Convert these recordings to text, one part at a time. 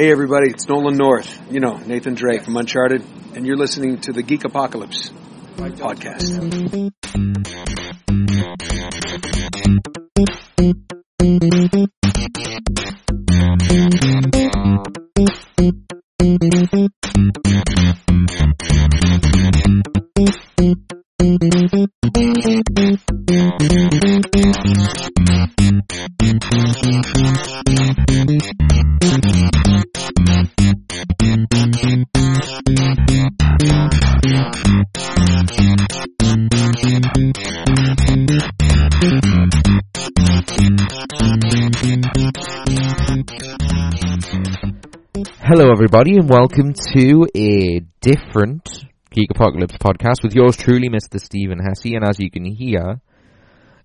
Hey everybody, it's Nolan North. You know, Nathan Drake from Uncharted, and you're listening to the Geek Apocalypse podcast. Everybody, and welcome to a different Geek Apocalypse podcast with yours truly, Mr. Stephen Hesse. And as you can hear,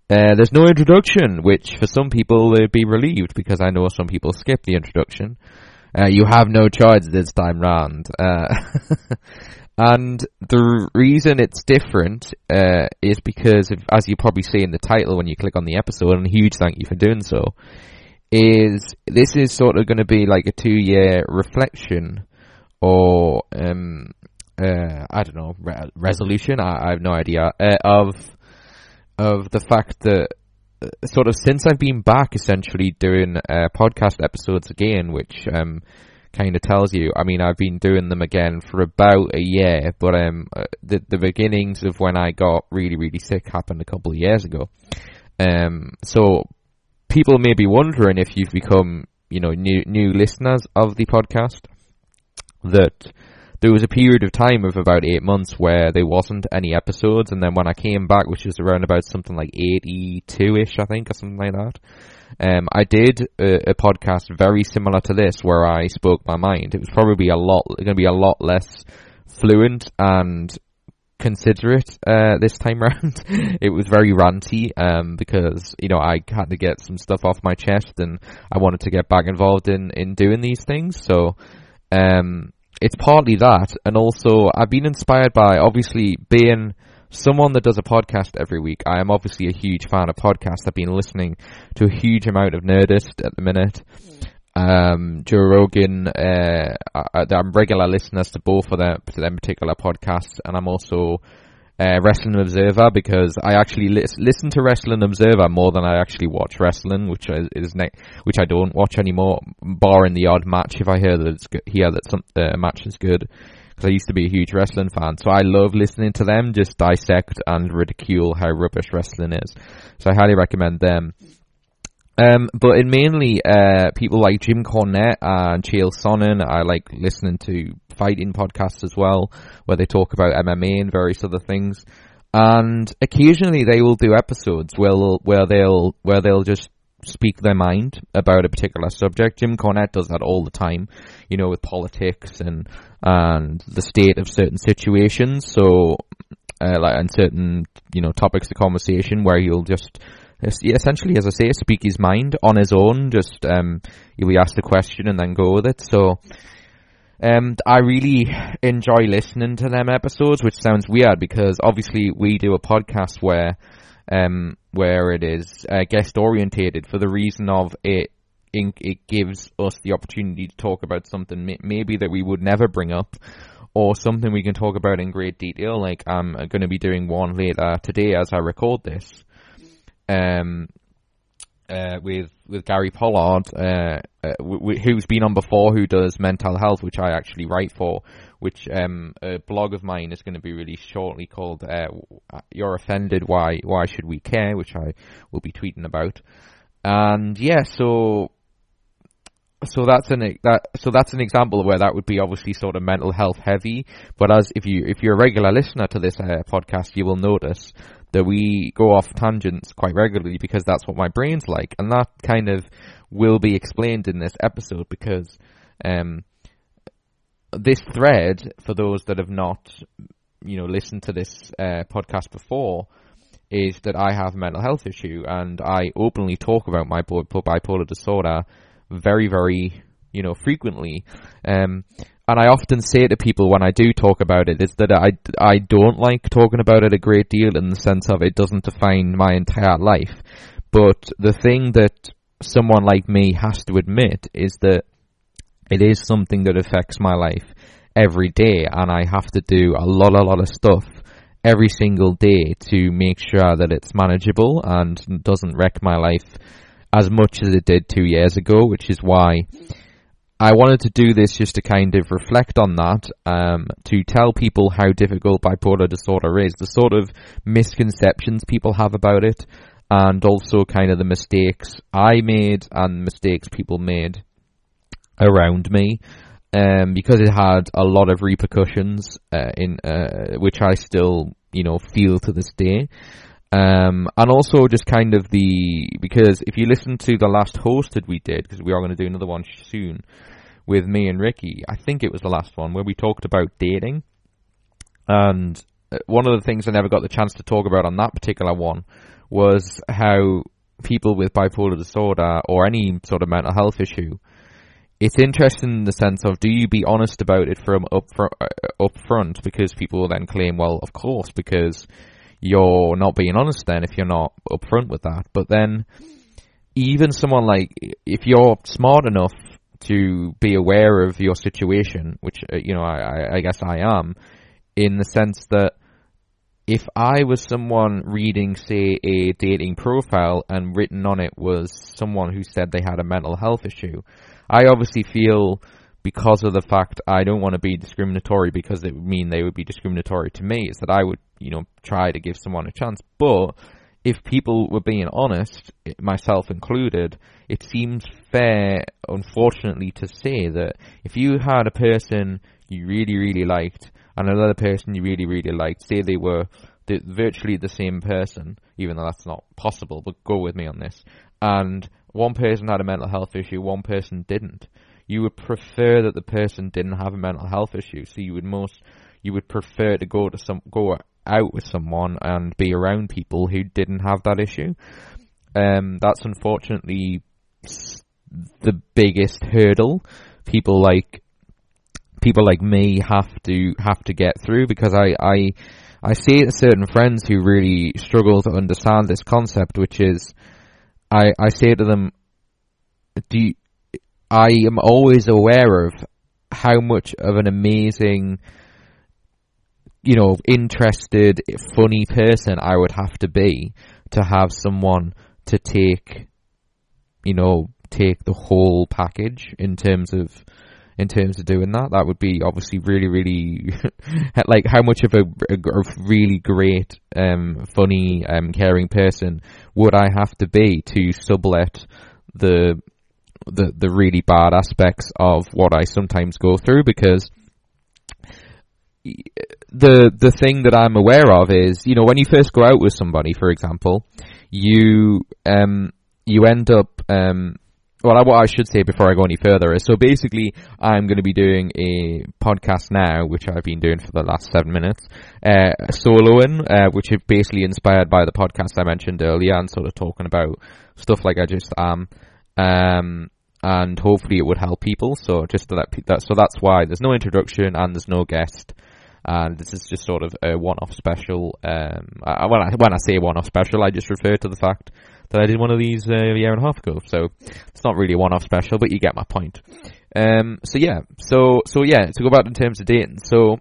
uh, there's no introduction, which for some people would be relieved because I know some people skip the introduction. Uh, you have no choice this time round. Uh, and the reason it's different uh, is because, if, as you probably see in the title when you click on the episode, and a huge thank you for doing so, is this is sort of going to be like a two year reflection or um uh I don't know re- resolution I, I have no idea uh, of of the fact that uh, sort of since I've been back essentially doing uh, podcast episodes again which um kind of tells you I mean I've been doing them again for about a year but um uh, the the beginnings of when I got really really sick happened a couple of years ago. Um so people may be wondering if you've become, you know, new new listeners of the podcast, that there was a period of time of about eight months where there wasn't any episodes, and then when I came back, which was around about something like eighty-two-ish, I think, or something like that, um, I did a, a podcast very similar to this where I spoke my mind. It was probably a lot, going to be a lot less fluent and considerate uh, this time round. it was very ranty um, because you know I had to get some stuff off my chest and I wanted to get back involved in in doing these things. So um, it's partly that, and also I've been inspired by obviously being someone that does a podcast every week. I am obviously a huge fan of podcasts. I've been listening to a huge amount of Nerdist at the minute. Um, Joe Rogan, uh, I, I'm regular listeners to both of them, to them particular podcasts, and I'm also uh, Wrestling Observer because I actually lis- listen to Wrestling Observer more than I actually watch wrestling, which is ne- which I don't watch anymore, barring the odd match if I hear that it's good, hear that some match is good. Because I used to be a huge wrestling fan, so I love listening to them just dissect and ridicule how rubbish wrestling is. So I highly recommend them. Um, but in mainly uh, people like Jim Cornette and Chael Sonnen. I like listening to fighting podcasts as well, where they talk about MMA and various other things. And occasionally they will do episodes where where they'll where they'll just speak their mind about a particular subject. Jim Cornette does that all the time, you know, with politics and and the state of certain situations. So, uh, like and certain you know topics of conversation where you'll just essentially, as I say, speak his mind on his own. Just um, he'll be asked a question and then go with it. So, um, I really enjoy listening to them episodes, which sounds weird because obviously we do a podcast where, um, where it is uh, guest orientated for the reason of it. It gives us the opportunity to talk about something maybe that we would never bring up, or something we can talk about in great detail. Like I'm going to be doing one later today as I record this um, uh, with with Gary Pollard, uh, uh, w- who's been on before, who does mental health, which I actually write for, which um, a blog of mine is going to be released shortly called uh, "You're Offended? Why Why Should We Care?" which I will be tweeting about. And yeah, so so that's an that so that's an example of where that would be obviously sort of mental health heavy. But as if you if you're a regular listener to this uh, podcast, you will notice that we go off tangents quite regularly because that's what my brain's like, and that kind of will be explained in this episode because um, this thread, for those that have not, you know, listened to this uh, podcast before, is that I have a mental health issue, and I openly talk about my bipolar disorder very, very, you know, frequently. Um, and I often say to people when I do talk about it is that I, I don't like talking about it a great deal in the sense of it doesn't define my entire life. But the thing that someone like me has to admit is that It is something that affects my life every day, and I have to do a lot, a lot of stuff every single day to make sure that it's manageable and doesn't wreck my life as much as it did two years ago, which is why I wanted to do this just to kind of reflect on that, um, to tell people how difficult bipolar disorder is, the sort of misconceptions people have about it, and also kind of the mistakes I made and mistakes people made around me. Um, because it had a lot of repercussions uh, in uh, which I still, you know, feel to this day. Um, and also just kind of the because if you listen to the last hosted we did, because we are going to do another one soon with me and Ricky, I think it was the last one where we talked about dating. And uh, one of the things I never got the chance to talk about on that particular one was how people with bipolar disorder or any sort of mental health issue, it's interesting in the sense of do you be honest about it from up, fr- uh, up front because people will then claim, well, of course, because you're not being honest then if you're not upfront with that. But then, even someone like, if you're smart enough to be aware of your situation, which, uh, you know, I, I guess I am, in the sense that if I was someone reading, say, a dating profile and written on it was someone who said they had a mental health issue, I obviously feel because of the fact I don't want to be discriminatory because it would mean they would be discriminatory to me, is that I would, you know, try to give someone a chance. But if people were being honest, myself included, it seems fair, unfortunately, to say that if you had a person you really, really liked and another person you really, really liked, say they were the, virtually the same person, even though that's not possible, but go with me on this, and one person had a mental health issue, one person didn't you would prefer that the person didn't have a mental health issue. So you would most, you would prefer to go to some, go out with someone and be around people who didn't have that issue. Um, that's unfortunately the biggest hurdle people like people like me have to have to get through because I I I see certain friends who really struggle to understand this concept, which is I I say to them, do you, I am always aware of how much of an amazing, you know, interested, funny person I would have to be to have someone to take, you know, take the whole package in terms of in terms of doing that. That would be obviously really, really like how much of a, a, a really great, um, funny, um, caring person would I have to be to sublet the the the really bad aspects of what I sometimes go through because the the thing that I'm aware of is you know when you first go out with somebody for example you um you end up um well, what I should say before I go any further is so basically, I'm going to be doing a podcast now, which I've been doing for the last seven minutes, uh, soloing, uh, which is basically inspired by the podcast I mentioned earlier and sort of talking about stuff like I just am. Um, and hopefully it would help people. So just to let pe- that, so that's why there's no introduction and there's no guest, and this is just sort of a one-off special. Um, I, when I when I say one-off special, I just refer to the fact that I did one of these uh, a year and a half ago. So it's not really a one-off special, but you get my point. Um, so yeah, so so yeah, to go back in terms of dating, so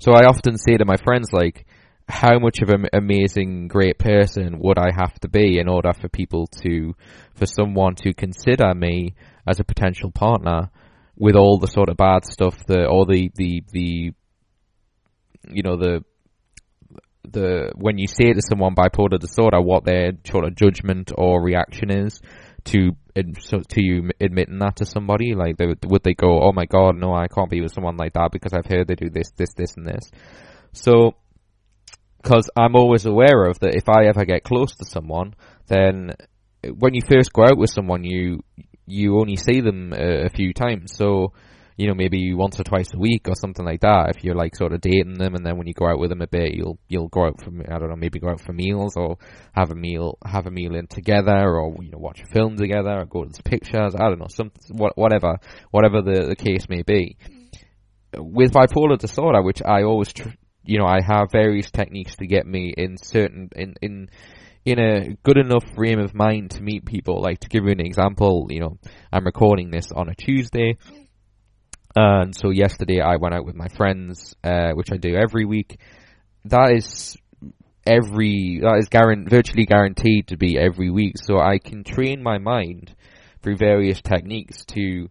so I often say to my friends like how much of an amazing, great person would I have to be in order for people to, for someone to consider me as a potential partner with all the sort of bad stuff, the, all the, the, the, you know, the, the, when you say it to someone bipolar disorder, what their sort of judgment or reaction is to, to you admitting that to somebody, like, they, would they go, oh my god, no, I can't be with someone like that because I've heard they do this, this, this, and this. So, because I'm always aware of that if I ever get close to someone, then when you first go out with someone, you you only see them a, a, few times. So, you know, maybe once or twice a week or something like that. If you're like sort of dating them, and then when you go out with them a bit, you'll you'll go out for I don't know, maybe go out for meals or have a meal have a meal in together, or you know, watch a film together, or go to the pictures. I don't know, some whatever whatever the the case may be. Mm. With bipolar disorder, which I always tr- you know, I have various techniques to get me in certain in in in a good enough frame of mind to meet people. Like to give you an example, you know, I'm recording this on a Tuesday. And so yesterday I went out with my friends, uh, which I do every week. That is every, that is guaran- virtually guaranteed to be every week. So I can train my mind through various techniques to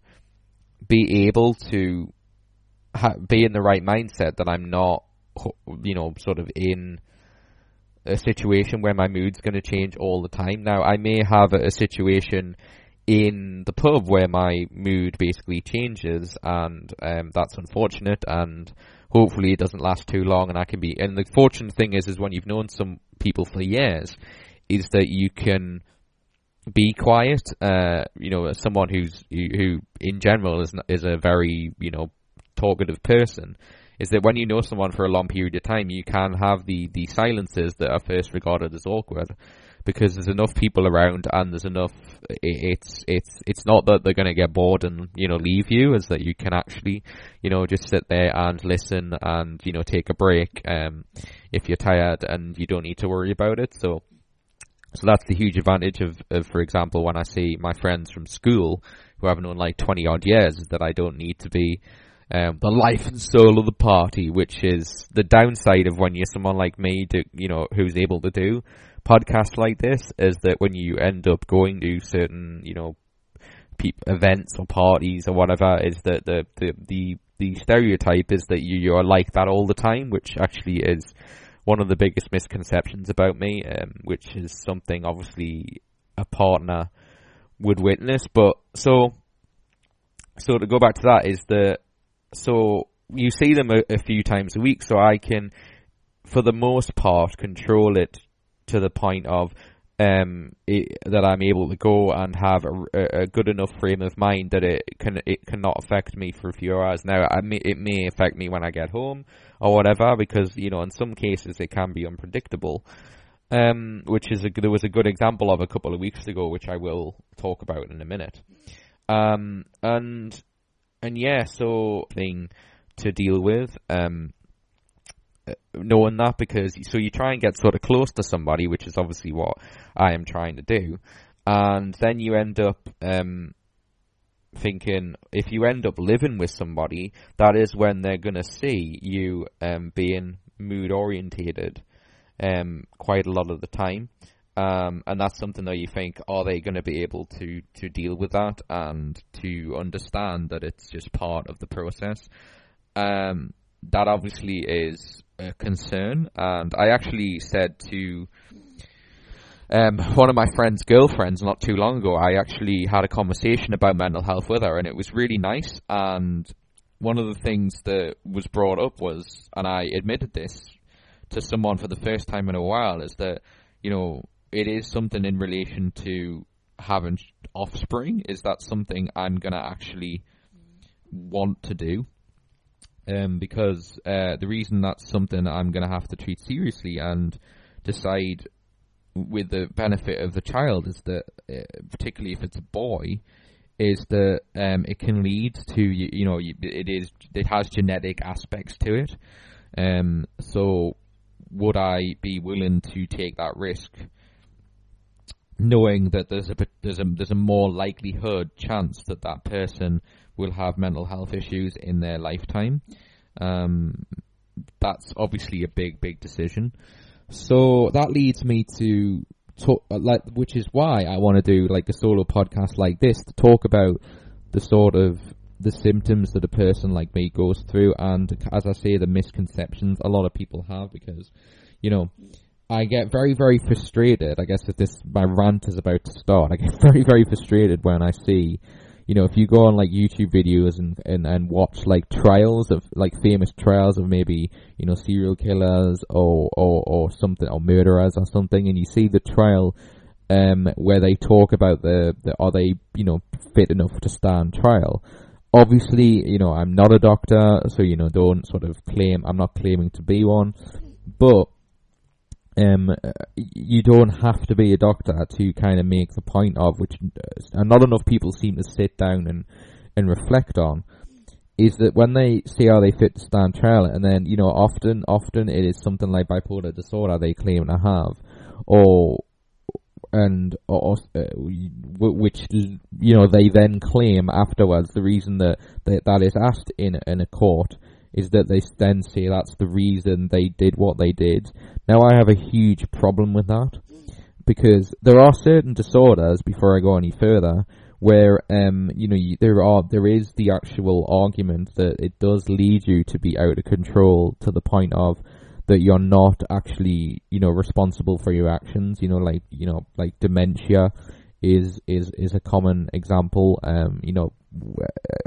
be able to ha- be in the right mindset that I'm not, you know, sort of in a situation where my mood's going to change all the time. Now, I may have a, situation in the pub where my mood basically changes, and um, that's unfortunate. And hopefully, it doesn't last too long, and I can be. And the fortunate thing is, is when you've known some people for years, is that you can be quiet. Uh, you know, someone who's who, who in general is is a very you know talkative person is that when you know someone for a long period of time, you can have the, the silences that are first regarded as awkward because there's enough people around and there's enough. It's it's it's not that they're going to get bored and you know leave you, is that you can actually you know just sit there and listen and you know take a break um, if you're tired and you don't need to worry about it. So. So that's the huge advantage of, of, for example, when I see my friends from school who I've known like 20 odd years, is that I don't need to be um, the life and soul of the party, which is the downside of when you're someone like me, do, you know, who's able to do podcasts like this, is that when you end up going to certain, you know, pe- events or parties or whatever, is that the, the, the, the stereotype is that you, you're like that all the time, which actually is one of the biggest misconceptions about me, um, which is something obviously a partner would witness. But so, so to go back to that is that so you see them a, a few times a week, so I can, for the most part, control it to the point of um, it, that I'm able to go and have a, a, good enough frame of mind that it can it cannot affect me for a few hours. Now, may, it may affect me when I get home or whatever, because you know in some cases it can be unpredictable. Um, which is a, there was a good example of a couple of weeks ago, which I will talk about in a minute. Um, and and yeah, so thing to deal with. Um, uh, knowing that because so you try and get sort of close to somebody, which is obviously what I am trying to do, and then you end up um, thinking if you end up living with somebody, that is when they're gonna see you um, being mood orientated um, quite a lot of the time. Um, and that's something that you think, are they going to be able to, to deal with that and to understand that it's just part of the process? Um, that obviously is a concern. And I actually said to um, one of my friend's girlfriends not too long ago, I actually had a conversation about mental health with her, and it was really nice. And one of the things that was brought up was, and I admitted this to someone for the first time in a while, is that, you know, it is something in relation to having offspring. Is that something I'm going to actually want to do? Um, because uh, the reason that's something I'm going to have to treat seriously and decide with the benefit of the child is that, uh, particularly if it's a boy, is that um, it can lead to you, you know it is it has genetic aspects to it. Um, so would I be willing to take that risk? Knowing that there's a there's a there's a more likelihood chance that that person will have mental health issues in their lifetime. Um, that's obviously a big big decision. So that leads me to talk, uh, like, which is why I want to do like a solo podcast like this to talk about the sort of the symptoms that a person like me goes through, and as I say, the misconceptions a lot of people have because, you know, I get very, very frustrated. I guess if this my rant is about to start, I get very, very frustrated when I see, you know, if you go on like YouTube videos and and, and watch like trials of like famous trials of maybe you know serial killers or or or something or murderers or something, and you see the trial. Um, where they talk about the, the are they you know fit enough to stand trial? Obviously, you know I'm not a doctor, so you know don't sort of claim I'm not claiming to be one, but um, you don't have to be a doctor to kind of make the point of which, uh, not enough people seem to sit down and and reflect on, is that when they see how they fit to stand trial, and then you know often often it is something like bipolar disorder they claim to have, or and or, uh, which you know they then claim afterwards the reason that that, that is asked in in a court is that they then say that's the reason they did what they did. Now I have a huge problem with that because there are certain disorders. Before I go any further, where um you know you, there are there is the actual argument that it does lead you to be out of control to the point of that you're not actually, you know, responsible for your actions. You know, like you know, like dementia is is is a common example. Um, you know,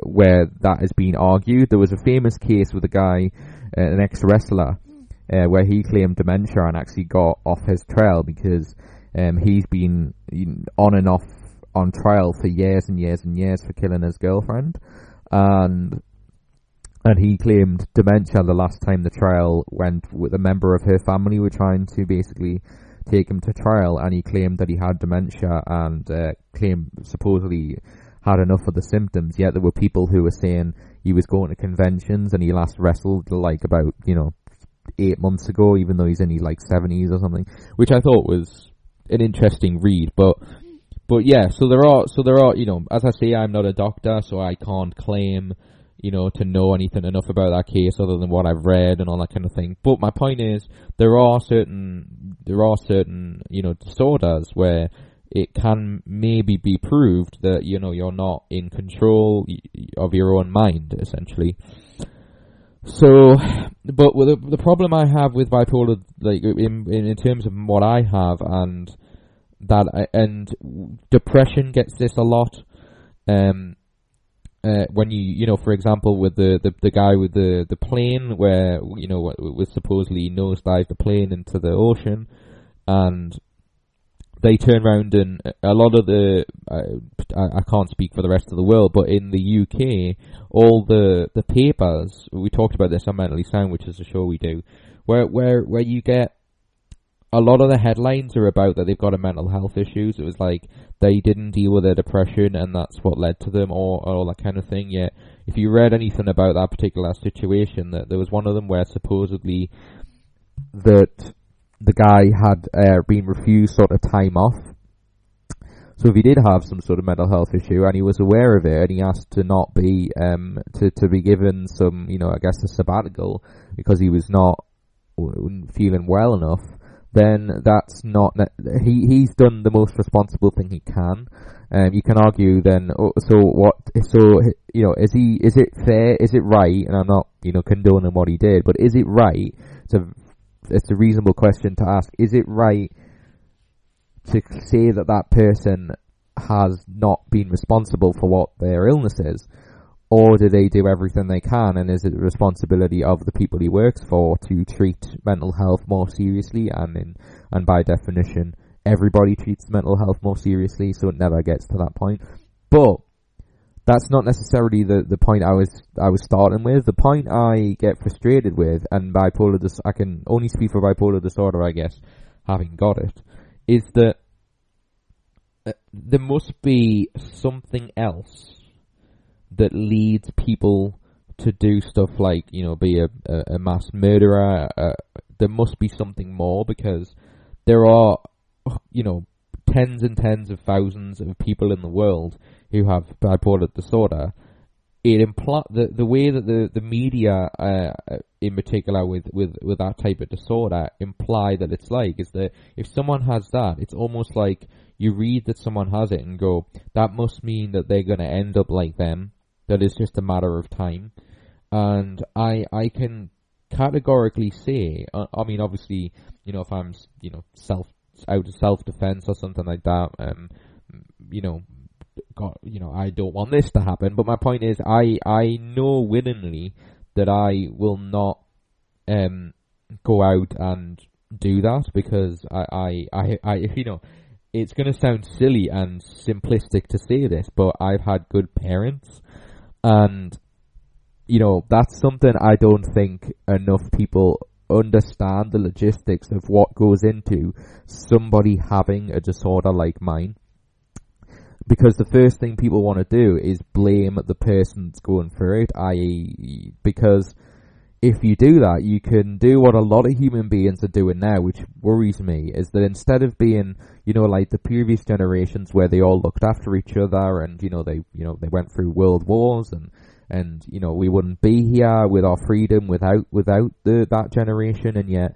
where that has been argued. There was a famous case with a guy, uh, an ex wrestler, uh, where he claimed dementia and actually got off his trail because um, he's been on and off on trial for years and years and years for killing his girlfriend, and and he claimed dementia the last time the trial went with a member of her family were trying to basically take him to trial. And he claimed that he had dementia and uh, claimed supposedly had enough of the symptoms. Yet there were people who were saying he was going to conventions and he last wrestled like about you know eight months ago even though he's in his like 70s or something which i thought was an interesting read but but yeah so there are so there are you know as i say i'm not a doctor so i can't claim you know, to know anything enough about that case other than what I've read and all that kind of thing. But my point is, there are certain, there are certain, you know, disorders where it can maybe be proved that, you know, you're not in control of your own mind, essentially. So, but the, the problem I have with bipolar, like, in, in terms of what I have and that, I, and depression gets this a lot, um, uh, when you you know for example with the, the, the guy with the, the plane where you know was supposedly nosedived the plane into the ocean and they turn around and a lot of the uh, I, I can't speak for the rest of the world but in the UK all the the papers we talked about this on mentally sound which is a show we do where where where you get a lot of the headlines are about that they've got a mental health issues. It was like they didn't deal with their depression and that's what led to them or, or all that kind of thing. Yet, if you read anything about that particular situation, that there was one of them where supposedly that the guy had uh, been refused sort of time off. So if he did have some sort of mental health issue and he was aware of it and he asked to not be um to to be given some you know I guess a sabbatical because he was not feeling well enough then that's not he he's done the most responsible thing he can. Um, you can argue then. Oh, so what? So you know, is he? Is it fair? Is it right? And I'm not you know condoning what he did, but is it right? A it's a reasonable question to ask. Is it right to say that that person has not been responsible for what their illness is? or do they do everything they can and is it the responsibility of the people he works for to treat mental health more seriously and in and by definition everybody treats mental health more seriously so it never gets to that point but that's not necessarily the, the point I was I was starting with. The point I get frustrated with, and bipolar dis- I can only speak for bipolar disorder, I guess, having got it, is that uh, there must be something else that leads people to do stuff like you know be a, a, a mass murderer. Uh, there must be something more because there are you know tens and tens of thousands of people in the world who have bipolar disorder. It imply the the way that the the media, uh, in particular with, with with that type of disorder, imply that it's like is that if someone has that, it's almost like you read that someone has it and go, that must mean that they're going to end up like them that it's just a matter of time. And I I can categorically say, uh, I mean, obviously, you know, if I'm, you know, self out of self defense or something like that, um, you know, got, you know, I don't want this to happen. But my point is, I I know willingly that I will not um go out and do that because I I I, I you know. It's going to sound silly and simplistic to say this, but I've had good parents and, you know, that's something I don't think enough people understand the logistics of what goes into somebody having a disorder like mine. Because the first thing people want to do is blame the person that's going through it, i.e., because if you do that, you can do what a lot of human beings are doing now, which worries me, is that instead of being, you know, like the previous generations where they all looked after each other and, you know, they, you know, they went through world wars and, and, you know, we wouldn't be here with our freedom without, without the, that generation and yet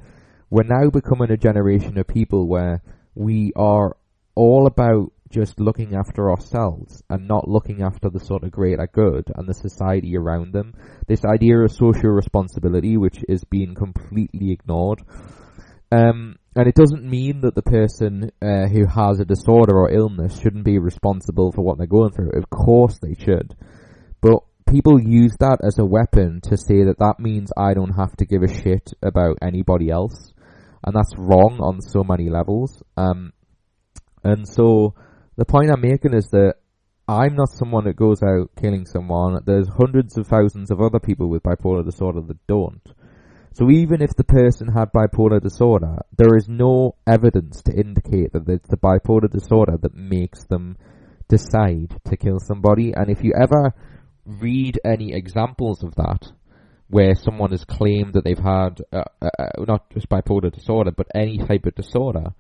we're now becoming a generation of people where we are all about just looking after ourselves and not looking after the sort of greater good and the society around them. This idea of social responsibility, which is being completely ignored. Um, and it doesn't mean that the person uh, who has a disorder or illness shouldn't be responsible for what they're going through. Of course they should. But people use that as a weapon to say that that means I don't have to give a shit about anybody else. And that's wrong on so many levels. Um, and so the point I'm making is that I'm not someone that goes out killing someone. There's hundreds of thousands of other people with bipolar disorder that don't. So even if the person had bipolar disorder, there is no evidence to indicate that it's the bipolar disorder that makes them decide to kill somebody. And if you ever read any examples of that, where someone has claimed that they've had uh, uh, uh not just bipolar disorder, but any type of disorder,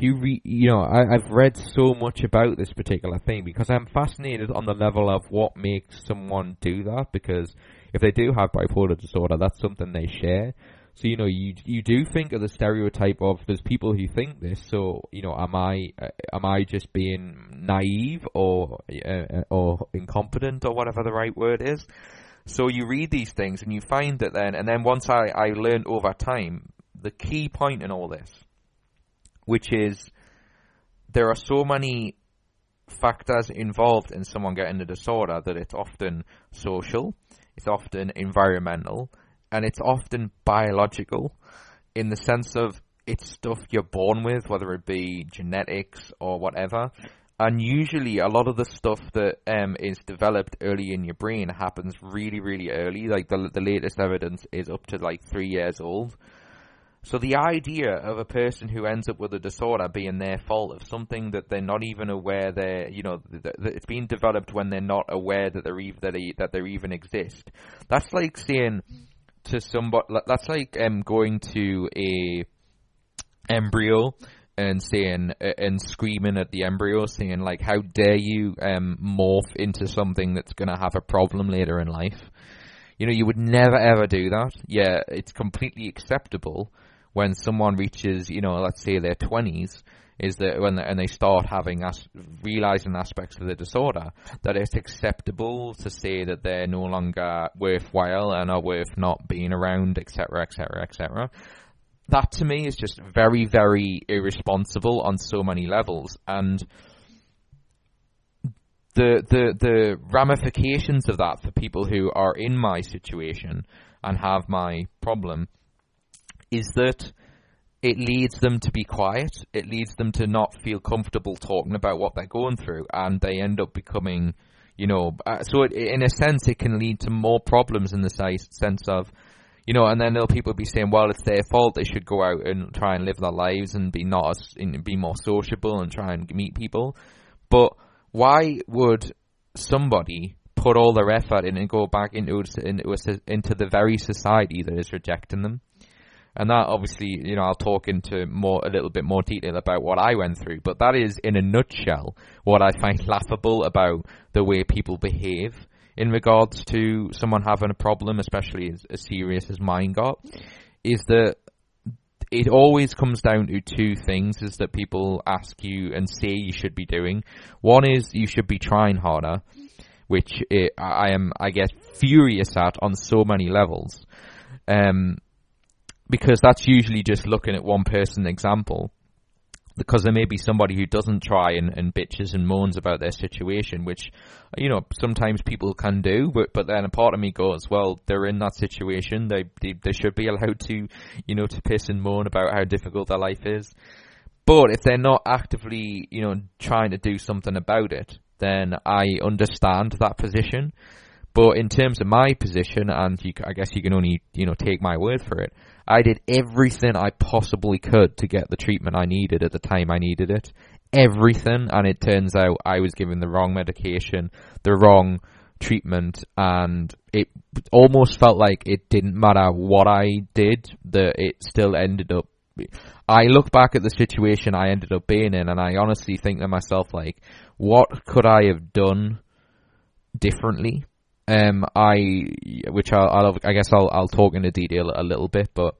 you re- you know, I, I've read so much about this particular thing because I'm fascinated on the level of what makes someone do that. Because if they do have bipolar disorder, that's something they share. So you know, you you do think of the stereotype of there's people who think this. So you know, am I uh, am I just being naive or uh, or incompetent or whatever the right word is? So you read these things and you find that then, and then once I I learned over time the key point in all this which is there are so many factors involved in someone getting a disorder that it's often social, it's often environmental, and it's often biological in the sense of it's stuff you're born with, whether it be genetics or whatever. And usually, a lot of the stuff that um, is developed early in your brain happens really, really early. Like the the latest evidence is up to like three years old. So the idea of a person who ends up with a disorder being their fault of something that they're not even aware they're, you know, that it's being developed when they're not aware that they're even, that they, that they even exist. That's like saying to somebody, that's like um, going to a embryo and saying and screaming at the embryo, saying like, "How dare you um, morph into something that's going to have a problem later in life?" You know, you would never ever do that. Yeah, it's completely acceptable when someone reaches, you know, let's say their 20s, is that when they, and they start having as, realizing aspects of the disorder, that it's acceptable to say that they're no longer worthwhile and are worth not being around, etc., etc., etc. That to me is just very, very irresponsible on so many levels, and the the the ramifications of that for people who are in my situation and have my problem is that it leads them to be quiet. It leads them to not feel comfortable talking about what they're going through, and they end up becoming, you know, uh, so it, in a sense, it can lead to more problems in the sense of, you know, and then there'll people be saying, well, it's their fault. They should go out and try and live their lives and be not as, be more sociable and try and meet people. But why would somebody put all their effort in and go back into into, into the very society that is rejecting them? And that obviously, you know, I'll talk into more, a little bit more detail about what I went through, but that is in a nutshell what I find laughable about the way people behave in regards to someone having a problem, especially as, as serious as mine got, is that it always comes down to two things is that people ask you and say you should be doing. One is you should be trying harder, which it, I am, I get furious at on so many levels. Um, because that's usually just looking at one person example. Because there may be somebody who doesn't try and, and bitches and moans about their situation, which, you know, sometimes people can do, but, but then a part of me goes, well, they're in that situation. They, they, they should be allowed to, you know, to piss and moan about how difficult their life is. But if they're not actively, you know, trying to do something about it, then I understand that position. But in terms of my position, and you, I guess you can only, you know, take my word for it, I did everything I possibly could to get the treatment I needed at the time I needed it. Everything, and it turns out I was given the wrong medication, the wrong treatment and it almost felt like it didn't matter what I did, that it still ended up I look back at the situation I ended up being in and I honestly think to myself like what could I have done differently? Um, I, which I'll, I'll, i guess I'll, I'll talk into detail a little bit, but,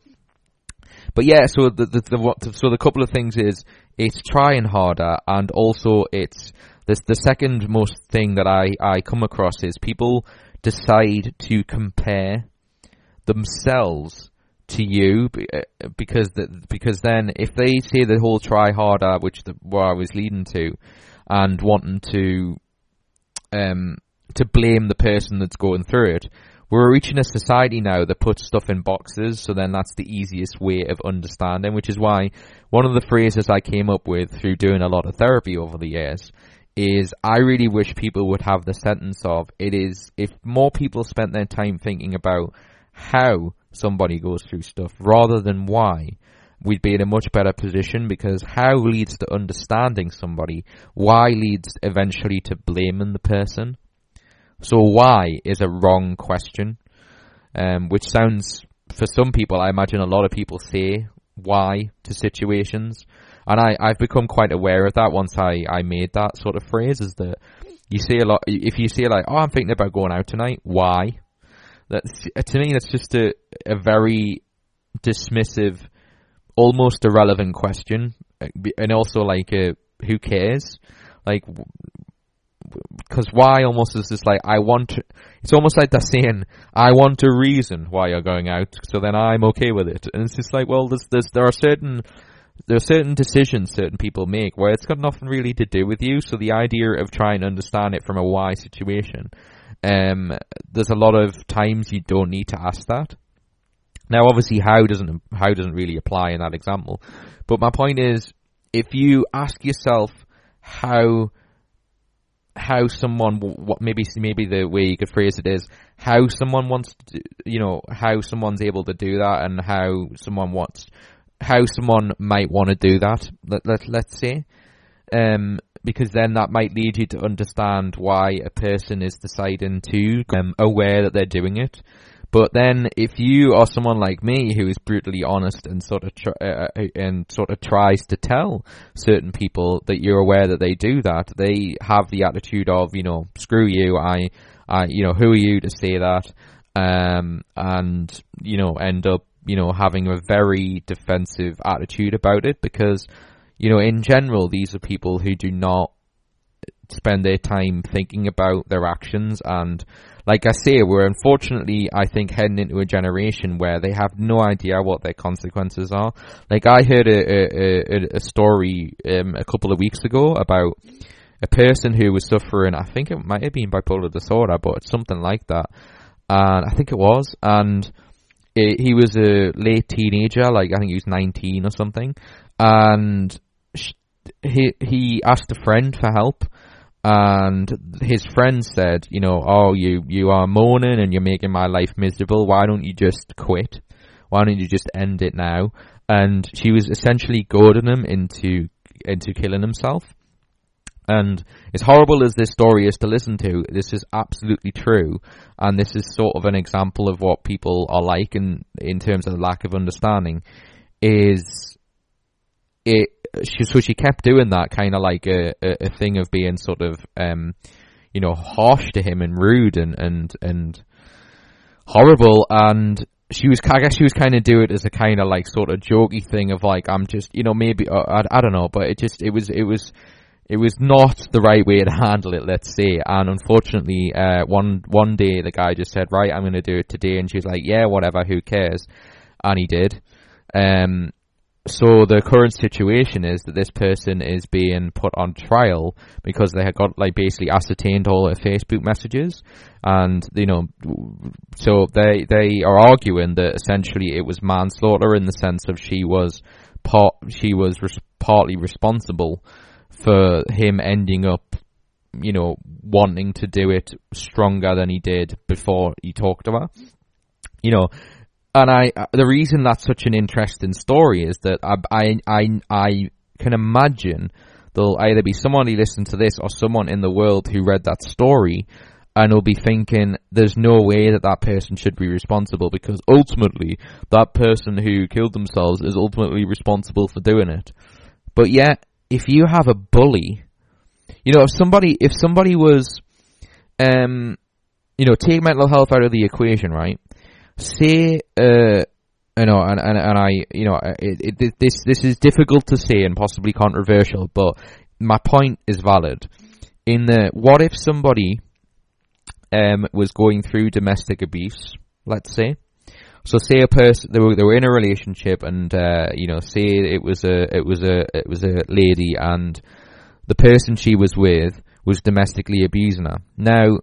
but yeah, so the, the, the, so the couple of things is, it's trying harder and also it's, this, the second most thing that I, I come across is people decide to compare themselves to you uh, because the, because then if they say the whole try harder, which the, where I was leading to, and wanting to um to blame the person that's going through it, we're reaching a society now that puts stuff in boxes, so then that's the easiest way of understanding, which is why one of the phrases I came up with through doing a lot of therapy over the years is I really wish people would have the sentence of it is if more people spent their time thinking about how somebody goes through stuff rather than why, we'd be in a much better position because how leads to understanding somebody, why leads eventually to blaming the person. So why is a wrong question, um, which sounds, for some people, I imagine a lot of people say why to situations. And I, I've become quite aware of that once I, I made that sort of phrase is that you see a lot, if you say like, oh, I'm thinking about going out tonight, why? That's to me, that's just a a very dismissive, almost irrelevant question, and also like a, who cares? Like, because why almost is just like I want. To, it's almost like they're saying I want a reason why you're going out, so then I'm okay with it. And it's just like, well, there's, there's there are certain there are certain decisions certain people make where it's got nothing really to do with you. So the idea of trying to understand it from a why situation um, there's a lot of times you don't need to ask that. Now, obviously, how doesn't how doesn't really apply in that example, but my point is, if you ask yourself how how someone what maybe maybe the way you could phrase it is how someone wants to you know how someone's able to do that and how someone wants how someone might want to do that let, let let's say um because then that might lead you to understand why a person is deciding to um, aware that they're doing it. But then, if you are someone like me who is brutally honest and sort of tr- uh, uh, and sort of tries to tell certain people that you're aware that they do that, they have the attitude of you know screw you, I, I you know who are you to say that, um, and you know end up you know having a very defensive attitude about it because you know, in general, these are people who do not spend their time thinking about their actions and like I say, we're unfortunately, I think, heading into a generation where they have no idea what their consequences are. Like I heard a a, a story um, a couple of weeks ago about a person who was suffering. I think it might have been bipolar disorder, but something like that. And I think it was, and it, he was a late teenager, like I think he was nineteen or something, and he he asked a friend for help, and his friend said, you know, oh, you you are mourning and you're making my life miserable. Why don't you just quit? Why don't you just end it now? And she was essentially goading him into into killing himself. And as horrible as this story is to listen to, this is absolutely true. And this is sort of an example of what people are like in, in terms of lack of understanding. Is it she, so she kept doing that kind of like a, a, a, thing of being sort of, um, you know, harsh to him and rude and, and, and horrible. And she was, I guess she was kind of do it as a kind of like sort of jokey thing of like, I'm just, you know, maybe, uh, I, I don't know, but it just, it was, it was, it was not the right way to handle it, let's say. And unfortunately, uh, one, one day the guy just said, right, I'm going to do it today. And she was like, yeah, whatever, who cares? And he did. Um, so the current situation is that this person is being put on trial because they had got like basically ascertained all her Facebook messages, and you know, so they they are arguing that essentially it was manslaughter in the sense of she was part she was res- partly responsible for him ending up, you know, wanting to do it stronger than he did before he talked to her. You know, and I, the reason that's such an interesting story is that I, I, I, I can imagine there'll either be someone who listened to this or someone in the world who read that story and will be thinking there's no way that that person should be responsible because ultimately that person who killed themselves is ultimately responsible for doing it. But yet, if you have a bully, you know, if somebody if somebody was, um, you know, take mental health out of the equation, right? Say, uh, you know, and, and, and I, you know, it, it, this this is difficult to say and possibly controversial, but my point is valid. In the what if somebody um, was going through domestic abuse, let's say. So say a person they were they were in a relationship and uh, you know say it was a it was a it was a lady and the person she was with was domestically abusing her. Now,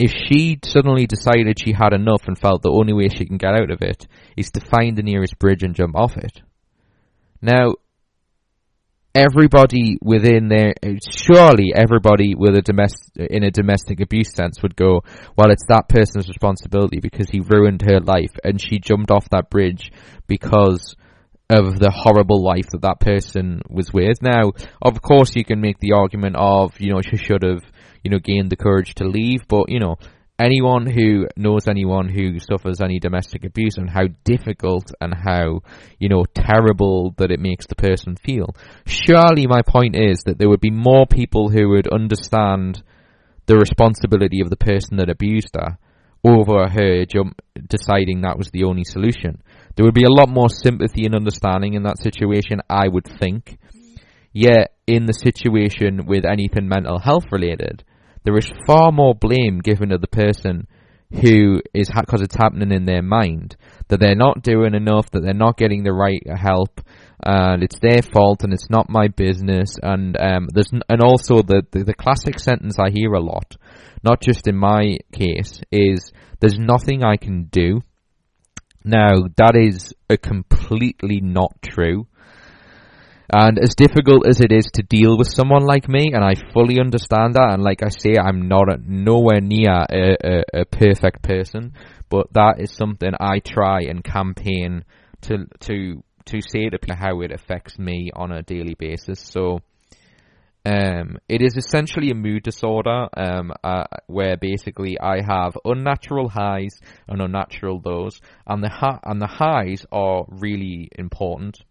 if she suddenly decided she had enough and felt the only way she can get out of it is to find the nearest bridge and jump off it. Now, everybody within there, uh, surely everybody with a domestic, in a domestic abuse sense would go, well, it's that person's responsibility because he ruined her life and she jumped off that bridge because of the horrible life that that person was with. Now, of course, you can make the argument of, you know, she should have, you know, gained the courage to leave, but, you know, anyone who knows anyone who suffers any domestic abuse and how difficult and how, you know, terrible that it makes the person feel. Surely my point is that there would be more people who would understand the responsibility of the person that abused her over her jump, deciding that was the only solution. There would be a lot more sympathy and understanding in that situation, I would think. Yet, in the situation with anything mental health related, there is far more blame given to the person who is because it's happening in their mind that they're not doing enough, that they're not getting the right help, and it's their fault, and it's not my business. And um, there's and also the, the the classic sentence I hear a lot, not just in my case, is "There's nothing I can do." Now that is a completely not true. And as difficult as it is to deal with someone like me, and I fully understand that, and like I say, I'm not a, nowhere near a, a, a perfect person, but that is something I try and campaign to to to say to people how it affects me on a daily basis. So, um, it is essentially a mood disorder, um, uh, where basically I have unnatural highs and unnatural lows, and the ha- and the highs are really important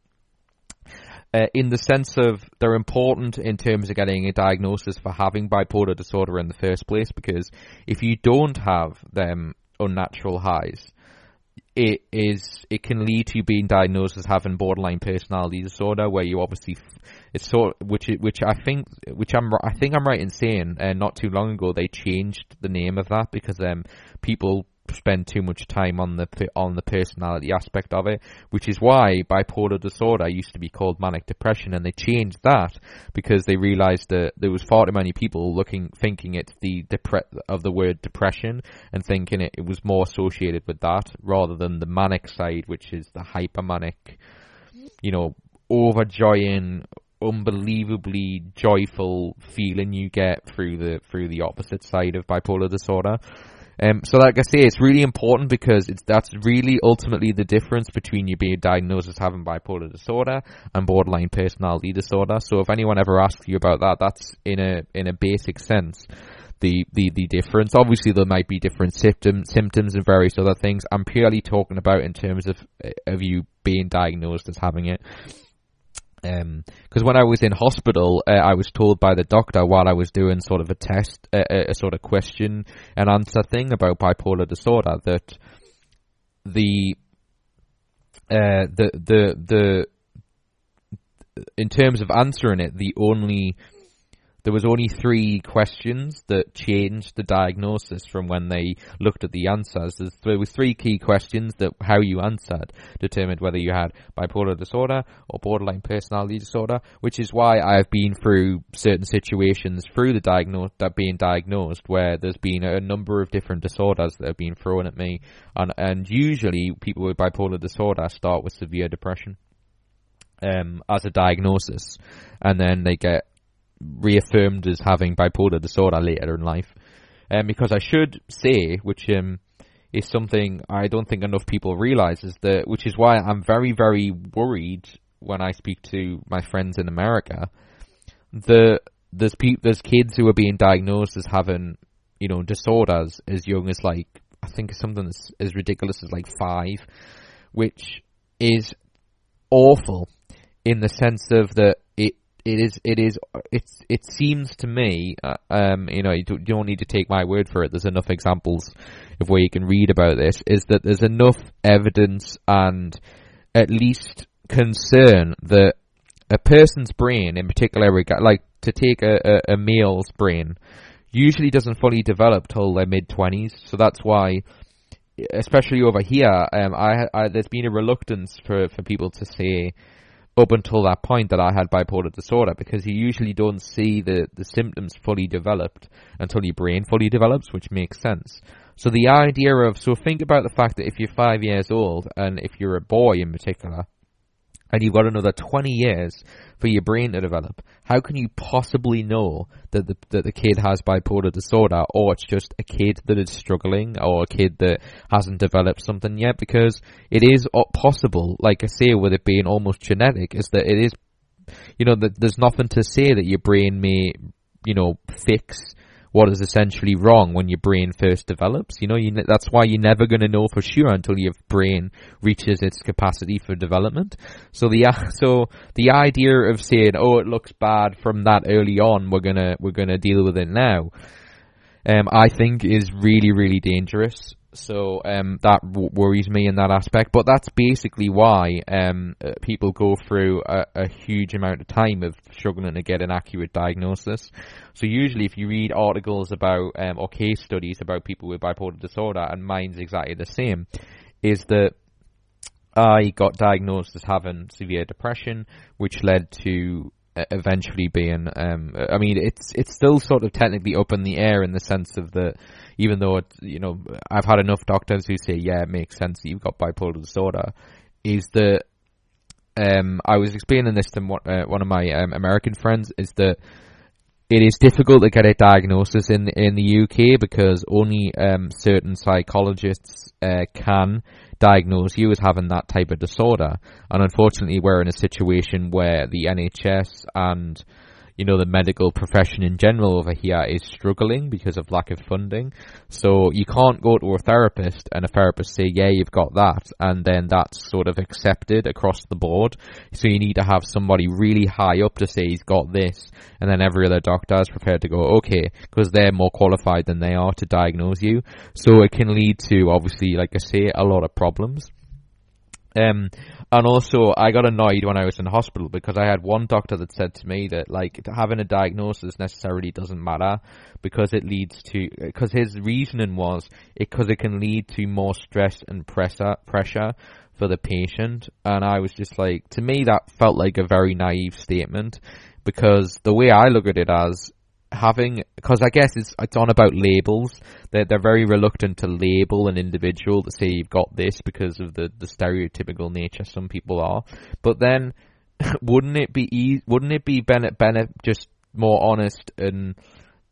uh, in the sense of they're important in terms of getting a diagnosis for having bipolar disorder in the first place because if you don't have them unnatural highs, it is it can lead to being diagnosed as having borderline personality disorder, where you obviously it's sort which which I think which I'm I think I'm right in saying uh, not too long ago they changed the name of that because um people spend too much time on the on the personality aspect of it, which is why bipolar disorder used to be called manic depression, and they changed that because they realized that there was far too many people looking thinking it's the depre- of the word depression and thinking it, it was more associated with that rather than the manic side, which is the hypermanic, you know, overjoying unbelievably joyful feeling you get through the through the opposite side of bipolar disorder. Um, so like I say, it's really important because it's that's really ultimately the difference between you being diagnosed as having bipolar disorder and borderline personality disorder. So if anyone ever asks you about that, that's in a in a basic sense the, the, the difference. Obviously, there might be different symptoms, symptoms and various other things. I'm purely talking about in terms of of you being diagnosed as having it. Because um, when I was in hospital, uh, I was told by the doctor while I was doing sort of a test, uh, a, sort of question and answer thing about bipolar disorder that the uh, the the the in terms of answering it, the only there was only three questions that changed the diagnosis from when they looked at the answers. There was three key questions that how you answered determined whether you had bipolar disorder or borderline personality disorder, which is why I've been through certain situations through the diagnosed that being diagnosed where there's been a number of different disorders that have been thrown at me, and and usually people with bipolar disorder start with severe depression. Um, as a diagnosis, and then they get reaffirmed as having bipolar disorder later in life. Um, because I should say, which um, is something I don't think enough people realise, is that which is why I'm very very worried when I speak to my friends in America. The there's pe- there's kids who are being diagnosed as having you know, disorders as young as like, I think something as, as ridiculous as like five, which is awful in the sense of that it is it is it's it seems to me uh, um you know you don't, you don't need to take my word for it. There's enough examples of where you can read about this is that there's enough evidence and at least concern that a person's brain in particular like to take a, a, a male's brain usually doesn't fully develop till their mid 20s so that's why especially over here um I, I there's been a reluctance for for people to say up until that point that I had bipolar disorder because you usually don't see the, the symptoms fully developed until your brain fully develops, which makes sense. So the idea of, so think about the fact that if you're five years old and if you're a boy in particular, and you've got another 20 years for your brain to develop. How can you possibly know that the, that the kid has bipolar disorder or it's just a kid that is struggling or a kid that hasn't developed something yet? Because it is possible, like I say, with it being almost genetic, is that it is, you know, that there's nothing to say that your brain may, you know, fix what is essentially wrong when your brain first develops. You know, you, that's why you're never going to know for sure until your brain reaches its capacity for development. So the so the idea of saying, "Oh, it looks bad from that early on," we're gonna we're gonna deal with it now. Um, I think is really really dangerous. So um, that w- worries me in that aspect. But that's basically why um, uh, people go through a, a, huge amount of time of struggling to get an accurate diagnosis. So usually, if you read articles about um, or case studies about people with bipolar disorder, and mine's exactly the same, is that I got diagnosed as having severe depression, which led to eventually being. Um, I mean, it's it's still sort of technically up in the air in the sense of the, even though it's you know I've had enough doctors who say yeah it makes sense that you've got bipolar disorder, is that um, I was explaining this to one, uh, one of my um, American friends is that it is difficult to get a diagnosis in in the UK because only um, certain psychologists uh, can diagnose you as having that type of disorder. And unfortunately, we're in a situation where the NHS and you know, the medical profession in general over here is struggling because of lack of funding. So you can't go to a therapist and a therapist say, yeah, you've got that, and then that's sort of accepted across the board. So you need to have somebody really high up to say he's got this, and then every other doctor is prepared to go, okay, because they're more qualified than they are to diagnose you. So it can lead to, obviously, like I say, a lot of problems. Um, and also, I got annoyed when I was in hospital because I had one doctor that said to me that like having a diagnosis necessarily doesn't matter because it leads to because his reasoning was because it, it can lead to more stress and pressure pressure for the patient. And I was just like, to me, that felt like a very naive statement because the way I look at it as having because I guess it's it's on about labels. They're they're very reluctant to label an individual to say you've got this because of the the stereotypical nature some people are. But then, wouldn't it be e- wouldn't it be Bennett Bennett just more honest and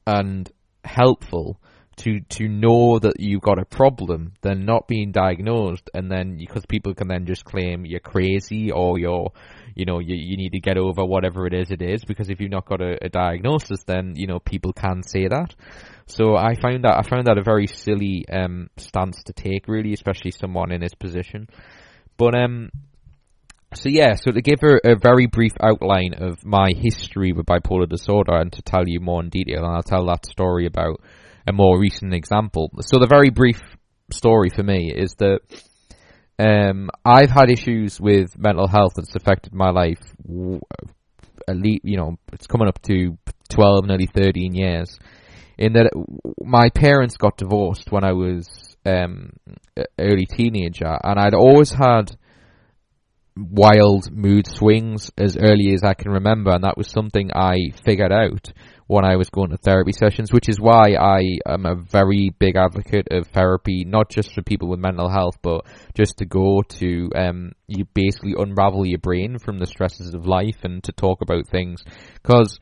and helpful to to know that you've got a problem than not being diagnosed and then because people can then just claim you're crazy or you're you know you, you need to get over whatever it is it is because if you've not got a, a diagnosis then you know people can say that. So I found that I found that a very silly um, stance to take really especially someone in his position. But um so yeah, so to give a, a, very brief outline of my history with bipolar disorder and to tell you more in detail, and I'll tell that story about a more recent example. So the very brief story for me is that um, I've had issues with mental health that's affected my life. At least, you know, it's coming up to twelve, nearly thirteen years. In that, my parents got divorced when I was um, early teenager, and I'd always had wild mood swings as early as I can remember, and that was something I figured out when I was going to therapy sessions, which is why I am a very big advocate of therapy, not just for people with mental health, but just to go to, um, you basically unravel your brain from the stresses of life and to talk about things. Cause,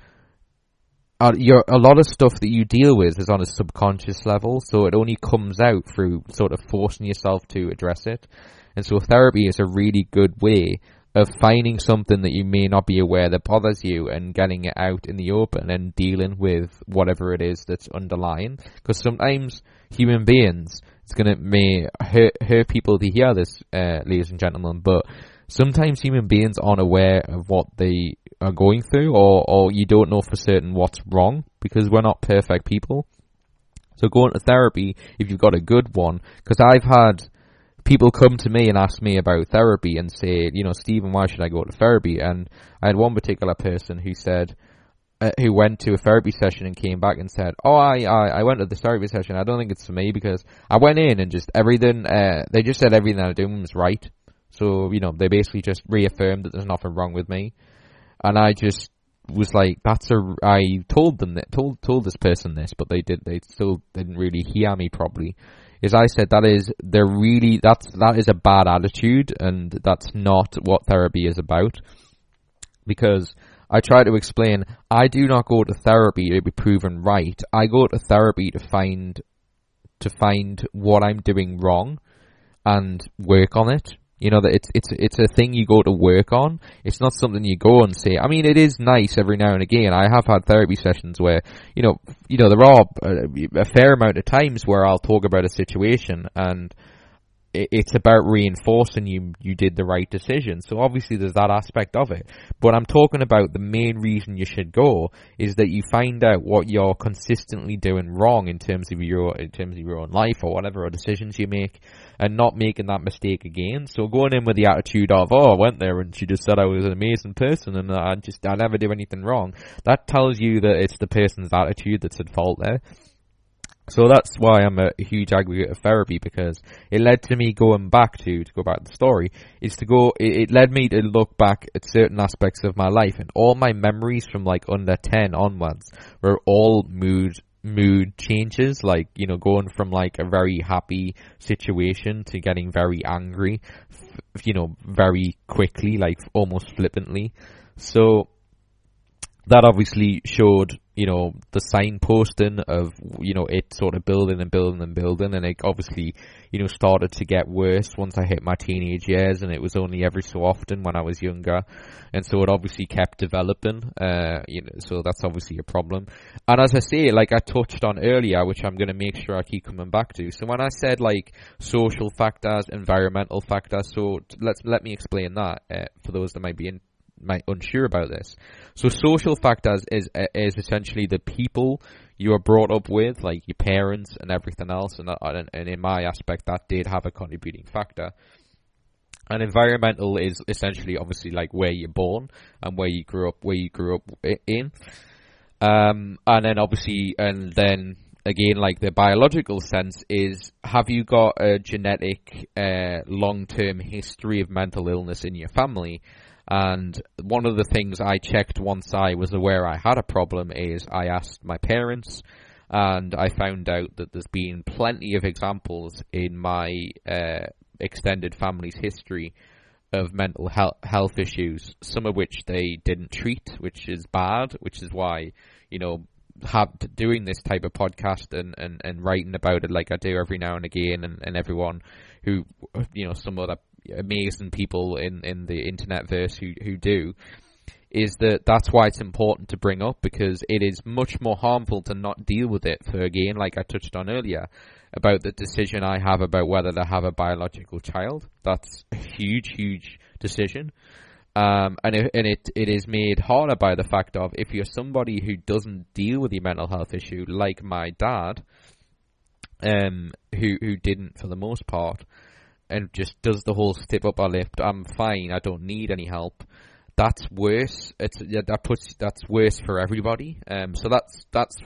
uh, a lot of stuff that you deal with is on a subconscious level, so it only comes out through sort of forcing yourself to address it. And so therapy is a really good way of finding something that you may not be aware that bothers you and getting it out in the open and dealing with whatever it is that's underlying. Because sometimes human beings, it's gonna may hurt, hurt people to hear this, uh, ladies and gentlemen, but sometimes human beings aren't aware of what they are going through or, or you don't know for certain what's wrong because we're not perfect people. So going to therapy, if you've got a good one, because I've had people come to me and ask me about therapy and say, you know, Stephen, why should I go to therapy? And I had one particular person who said, uh, who went to a therapy session and came back and said, "Oh, I, I, I went to the therapy session. I don't think it's for me because I went in and just everything. Uh, they just said everything I was doing was right. So you know, they basically just reaffirmed that there's nothing wrong with me. And I just was like, that's a. I told them that told told this person this, but they did. They still didn't really hear me properly is I said that is they're really that's that is a bad attitude and that's not what therapy is about because I try to explain I do not go to therapy to be proven right. I go to therapy to find to find what I'm doing wrong and work on it. You know that it's it's it's a thing you go to work on. It's not something you go and say. I mean, it is nice every now and again. I have had therapy sessions where you know you know there are a, a fair amount of times where I'll talk about a situation and it's about reinforcing you you did the right decision. So obviously there's that aspect of it. But I'm talking about the main reason you should go is that you find out what you're consistently doing wrong in terms of your in terms of your own life or whatever or decisions you make and not making that mistake again. So going in with the attitude of, oh, I went there and she just said I was an amazing person and I just I never do anything wrong. That tells you that it's the person's attitude that's at fault there. So that's why I'm a huge advocate of therapy because it led to me going back to, to go back to the story, is to go, it, it, led me to look back at certain aspects of my life and all my memories from like under 10 onwards were all mood, mood changes, like, you know, going from like a very happy situation to getting very angry, you know, very quickly, like almost flippantly. So, that obviously showed you know, the signposting of, you know, it sort of building and building and building and it obviously, you know, started to get worse once I hit my teenage years and it was only every so often when I was younger. And so it obviously kept developing, uh, you know, so that's obviously a problem. And as I say, like I touched on earlier, which I'm going to make sure I keep coming back to. So when I said like social factors, environmental factors, so let's, let me explain that, uh, for those that might be in, might unsure about this. So social factors is is essentially the people you are brought up with, like your parents and everything else, and and, and in my aspect, that did have a contributing factor. And environmental is essentially, obviously, like where you're born and where you grew up, where you grew up in. Um, and then obviously, and then again, like the biological sense is, have you got a genetic, uh, long-term history of mental illness in your family? And one of the things I checked once I was aware I had a problem is I asked my parents, and I found out that there's been plenty of examples in my uh, extended family's history of mental health, issues, some of which they didn't treat, which is bad, which is why, you know, have doing this type of podcast and, and, and writing about it like I do every now and again and, and everyone who you know some other amazing people in, in the internet verse who, who do, is that that's why it's important to bring up because it is much more harmful to not deal with it for again, like I touched on earlier, about the decision I have about whether to have a biological child. That's a huge, huge decision. Um, and it, and it, it is made harder by the fact of if you're somebody who doesn't deal with your mental health issue, like my dad, um, who who didn't for the most part, and just does the whole step up our lift. I'm fine. I don't need any help. That's worse. It's yeah, that puts that's worse for everybody. Um, so that's that's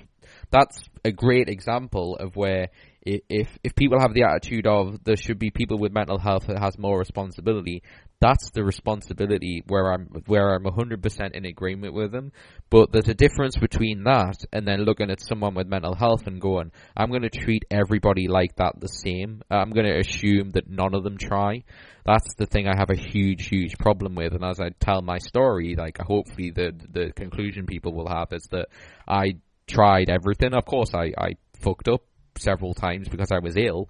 that's a great example of where if if people have the attitude of there should be people with mental health that has more responsibility, that's the responsibility where I'm where I'm 100% in agreement with them. But there's a difference between that and then looking at someone with mental health and going, I'm going to treat everybody like that the same. I'm going to assume that none of them try. That's the thing I have a huge, huge problem with. And as I tell my story, like hopefully the the conclusion people will have is that I tried everything. Of course, I I fucked up several times because I was ill,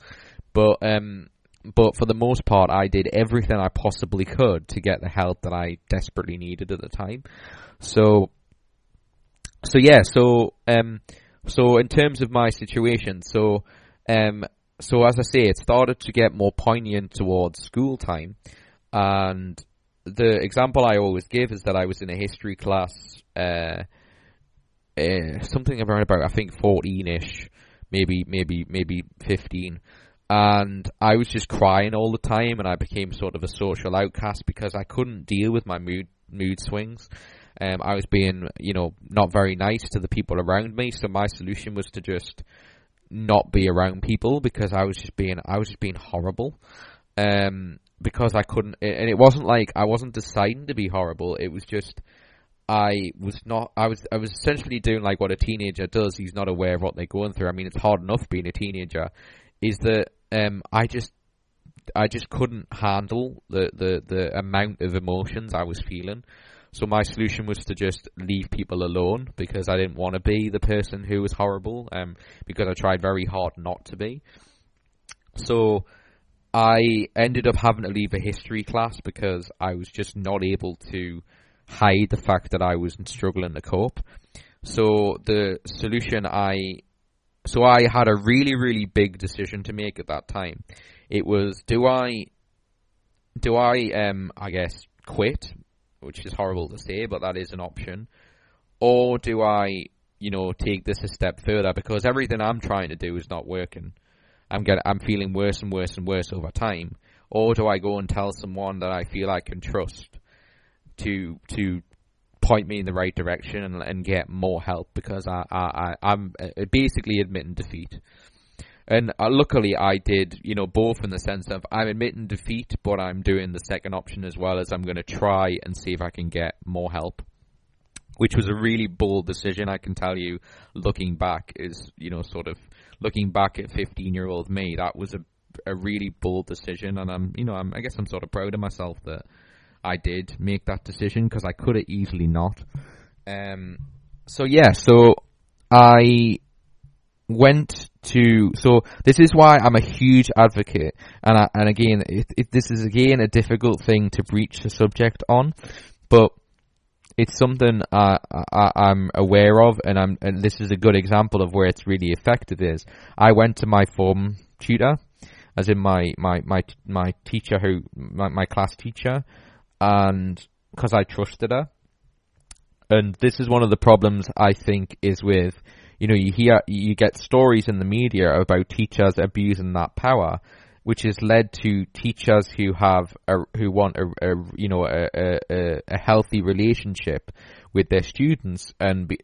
but um but for the most part, I did everything I possibly could to get the help that I desperately needed at the time. So, so yeah, so um, so in terms of my situation, so um, so as I say, it started to get more poignant towards school time, and the example I always give is that I was in a history class, uh, something around about I think fourteen ish, maybe maybe maybe fifteen, and I was just crying all the time, and I became sort of a social outcast because I couldn't deal with my mood mood swings. Um, I was being, you know, not very nice to the people around me, so my solution was to just not be around people because I was just being, I was just being horrible. Um, because I couldn't, and it wasn't like I wasn't deciding to be horrible. It was just I was not. I was. I was essentially doing like what a teenager does. He's not aware of what they're going through. I mean, it's hard enough being a teenager. Is that um, I just, I just couldn't handle the, the the amount of emotions I was feeling. So my solution was to just leave people alone because I didn't want to be the person who was horrible. Um, because I tried very hard not to be. So I ended up having to leave a history class because I was just not able to hide the fact that I was struggling to cope. So the solution I so I had a really really big decision to make at that time. It was do I do I um I guess quit, which is horrible to say, but that is an option, or do I you know take this a step further because everything I'm trying to do is not working. I'm getting, I'm feeling worse and worse and worse over time, or do I go and tell someone that I feel I can trust to to point me in the right direction and, and get more help because I, I, I am uh, basically admitting defeat. And uh, luckily, I did, you know, both in the sense of I'm admitting defeat, but I'm doing the second option as well as I'm going to try and see if I can get more help which was a really bold decision. I can tell you, looking back, is you know sort of looking back at 15 year old me, that was a a really bold decision, and I'm you know I'm, I guess I'm sort of proud of myself that I did make that decision because I could have easily not. Um, so yeah, so I went to so this is why I'm a huge advocate, and I, and again, it, it, this is again a difficult thing to breach the subject on, but it's something uh, I, I'm aware of, and I'm and this is a good example of where it's really effective. Is I went to my form tutor, as in my my my my teacher who my, my class teacher, and because I trusted her, and this is one of the problems I think is with you know you hear you get stories in the media about teachers abusing that power which has led to teachers who have a, who want a, a you know a, a, a, healthy relationship with their students. And be,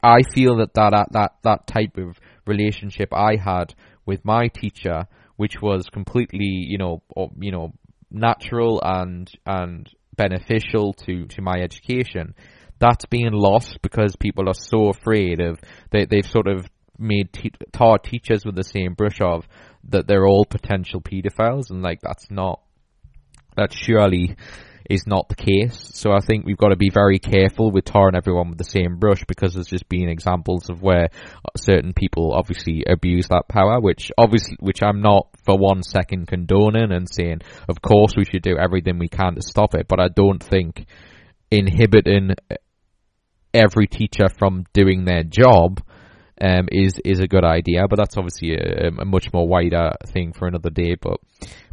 I feel that that that that type of relationship I had with my teacher which was completely you know you know natural and and beneficial to to my education that's being lost because people are so afraid of they they've sort of made te- taught teachers with the same brush of that they're all potential pedophiles, and like that's not that surely is not the case. So I think we've got to be very careful with tarring everyone with the same brush because there's just been examples of where uh, certain people obviously abuse that power, which obviously, which I'm not for one second condoning and saying, of course we should do everything we can to stop it, but I don't think inhibiting every teacher from doing their job um, is is a good idea. But that's obviously a, a, much more wider thing for another day. But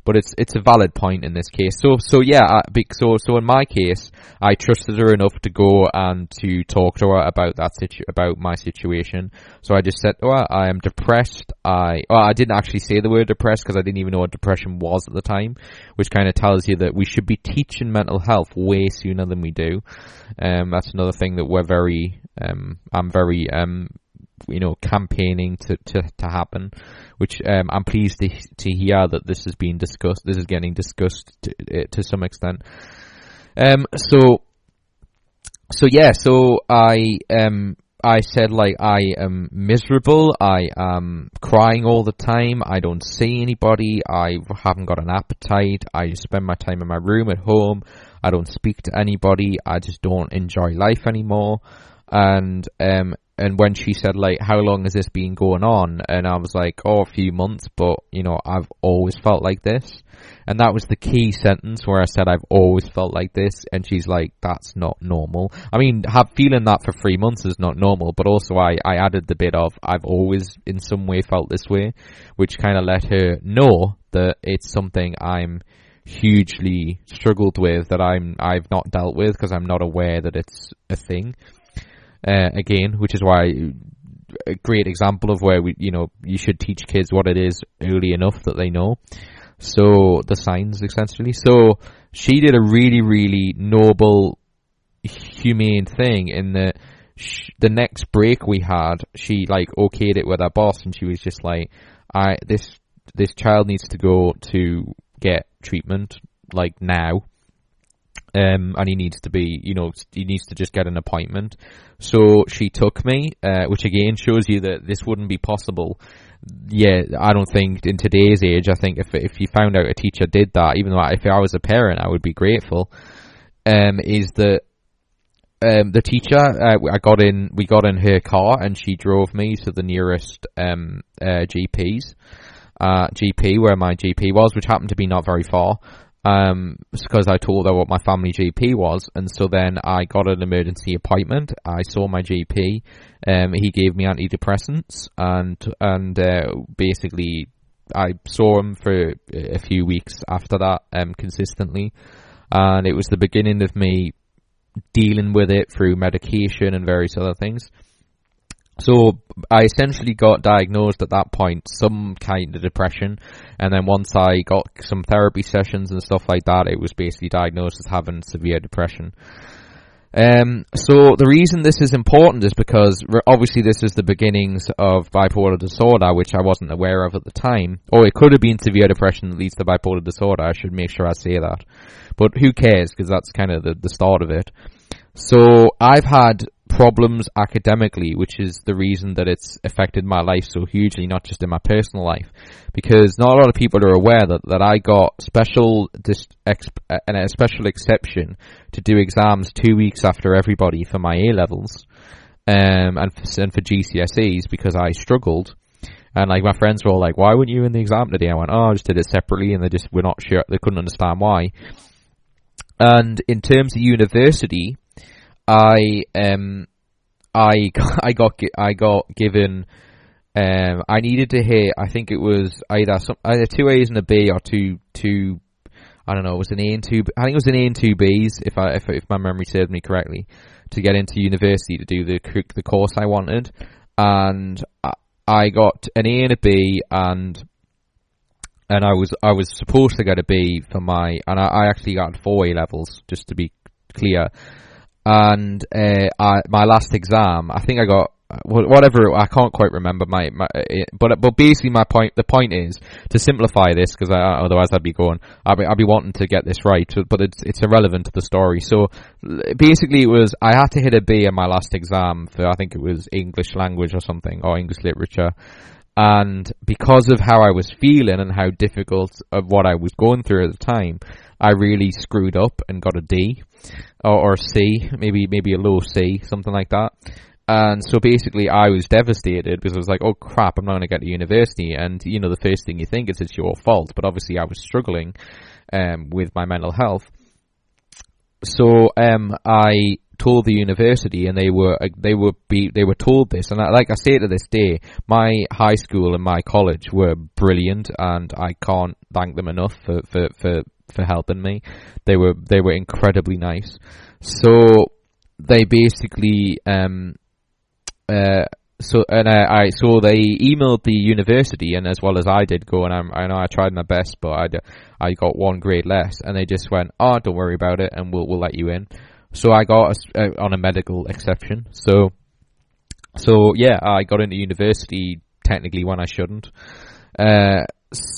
but it's it's a valid point in this case. So so yeah, I, so so in my case, I trusted her enough to go and to talk to her about that situ- about my situation. So I just said to her, I am depressed. I well, I didn't actually say the word depressed because I didn't even know what depression was at the time, which kind of tells you that we should be teaching mental health way sooner than we do. Um, that's another thing that we're very um, I'm very um you know, campaigning to, to, to happen, which um, I'm pleased to, to hear that this is being discussed. This is getting discussed to, uh, to some extent. Um, so, so yeah, so I um, I said like I am miserable. I am crying all the time. I don't see anybody. I haven't got an appetite. I spend my time in my room at home. I don't speak to anybody. I just don't enjoy life anymore. And um, and when she said like, "How long has this been going on?" and I was like, "Oh, a few months," but you know, I've always felt like this, and that was the key sentence where I said, "I've always felt like this," and she's like, "That's not normal." I mean, have feeling that for three months is not normal, but also I I added the bit of I've always in some way felt this way, which kind of let her know that it's something I'm hugely struggled with that I'm I've not dealt with because I'm not aware that it's a thing. Uh, again, which is why a great example of where we you know you should teach kids what it is early enough that they know. So the signs essentially. So she did a really really noble, humane thing in the the next break we had. She like okayed it with her boss, and she was just like, "I this this child needs to go to get treatment like now. Um, and he needs to be, you know, he needs to just get an appointment. So she took me, uh, which again shows you that this wouldn't be possible. Yeah, I don't think in today's age, I think if if you found out a teacher did that, even though if I was a parent, I would be grateful. Um, is that um, the teacher? Uh, I got in, we got in her car, and she drove me to the nearest um, uh, GPs uh, GP where my GP was, which happened to be not very far. Um, because I told her what my family GP was, and so then I got an emergency appointment. I saw my GP. Um, he gave me antidepressants, and and uh, basically I saw him for a few weeks after that, um, consistently, and it was the beginning of me dealing with it through medication and various other things. So I essentially got diagnosed at that point some kind of depression, and then once I got some therapy sessions and stuff like that, it was basically diagnosed as having severe depression. Um, so the reason this is important is because obviously this is the beginnings of bipolar disorder, which I wasn't aware of at the time. Or it could have been severe depression that leads to bipolar disorder. I should make sure I say that. But who cares? Because that's kind of the, the start of it. So I've had problems academically, which is the reason that it's affected my life so hugely, not just in my personal life. Because not a lot of people are aware that, that I got special dis, exp, and a special exception to do exams two weeks after everybody for my A levels, um, and for, and for GCSEs because I struggled. And like my friends were all like, "Why weren't you in the exam today?" I went, "Oh, I just did it separately," and they just were not sure. They couldn't understand why. And in terms of university, I um I I got I got given um I needed to hit I think it was either some either two A's and a B or two two I don't know it was an A and two I think it was an A and two B's if I if if my memory serves me correctly to get into university to do the the course I wanted. And I, got an A and a B and and I was I was supposed to get a B for my and I, I actually got four A levels just to be clear and uh, I, my last exam, I think I got whatever I can't quite remember my, my it, but but basically my point the point is to simplify this because otherwise I'd be going I'd be, I'd be wanting to get this right but it's it's irrelevant to the story. So basically it was I had to hit a B in my last exam for I think it was English language or something or English literature. And because of how I was feeling and how difficult of what I was going through at the time I really screwed up and got a D or, or C, maybe maybe a low C, something like that. And so basically, I was devastated because I was like, "Oh crap, I'm not going to get to university." And you know, the first thing you think is it's your fault, but obviously, I was struggling um, with my mental health. So um, I told the university, and they were uh, they were be they were told this, and I, like I say to this day, my high school and my college were brilliant, and I can't thank them enough for for, for for helping me. They were they were incredibly nice. So they basically um uh so and I, I so they emailed the university and as well as I did go and I'm, I know I tried my best but I I got one grade less and they just went oh don't worry about it and we'll we'll let you in. So I got a, uh, on a medical exception. So so yeah I got into university technically when I shouldn't. Uh,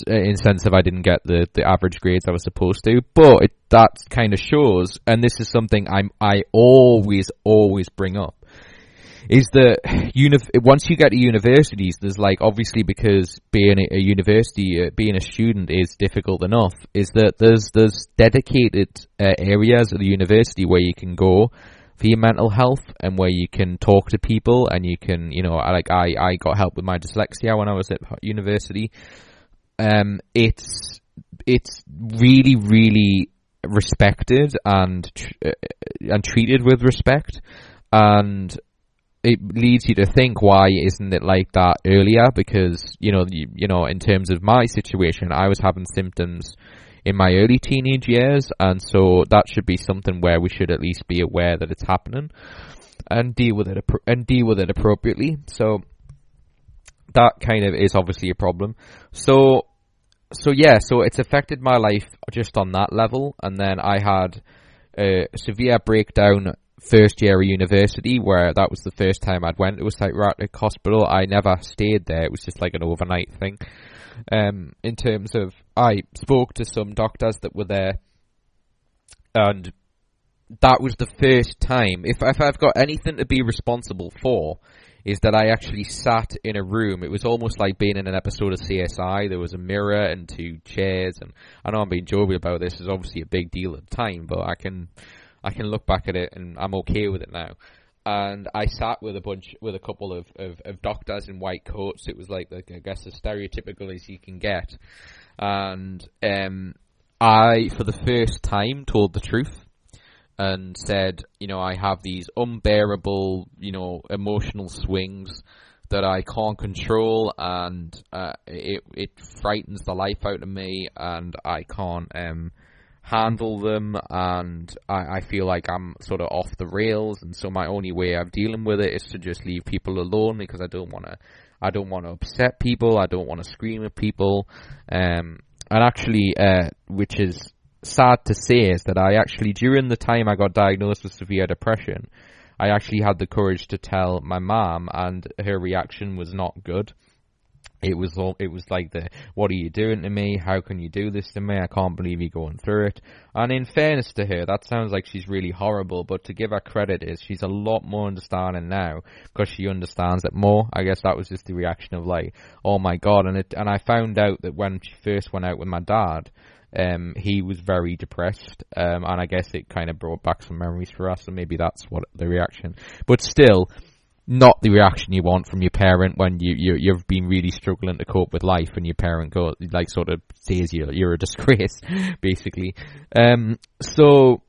in sense of I didn't get the, the average grades I was supposed to, but it, that kind of shows, and this is something I'm I always always bring up, is that uni- once you get to universities, there's like obviously because being a, university, uh, being a student is difficult enough. Is that there's there's dedicated uh, areas of the university where you can go for your mental health and where you can talk to people and you can, you know, like I, I got help with my dyslexia when I was at university. Um, it's, it's really, really respected and, uh, and treated with respect. And it leads you to think why isn't it like that earlier because you know you, you know in terms of my situation I was having symptoms in my early teenage years and so that should be something where we should at least be aware that it's happening and deal with it and deal with it appropriately so that kind of is obviously a problem so so yeah so it's affected my life just on that level and then I had a severe breakdown first year of university where that was the first time I'd went to a psychiatric hospital. I never stayed there. It was just like an overnight thing. Um, in terms of, I spoke to some doctors that were there and that was the first time, if, if I've got anything to be responsible for, is that I actually sat in a room. It was almost like being in an episode of CSI. There was a mirror and two chairs, and I know I'm being jovial about this. It's obviously a big deal at the time, but I can I can look back at it and I'm okay with it now. And I sat with a bunch, with a couple of, of, of doctors in white coats. It was like, like, I guess, as stereotypical as you can get. And um, I, for the first time, told the truth and said, you know, I have these unbearable, you know, emotional swings that I can't control, and uh, it it frightens the life out of me, and I can't um, handle them and I, I, feel like I'm sort of off the rails and so my only way of dealing with it is to just leave people alone because I don't want to I don't want to upset people I don't want to scream at people um, and actually uh, which is sad to say is that I actually during the time I got diagnosed with severe depression I actually had the courage to tell my mom and her reaction was not good it was all, it was like the, what are you doing to me? How can you do this to me? I can't believe you're going through it. And in fairness to her, that sounds like she's really horrible, but to give her credit is she's a lot more understanding now because she understands it more. I guess that was just the reaction of like, oh my god. And it, and I found out that when she first went out with my dad, um, he was very depressed, um, and I guess it kind of brought back some memories for us, and maybe that's what the reaction. But still, not the reaction you want from your parent when you, you you've been really struggling to cope with life and your parent like sort of says you you're a disgrace basically um so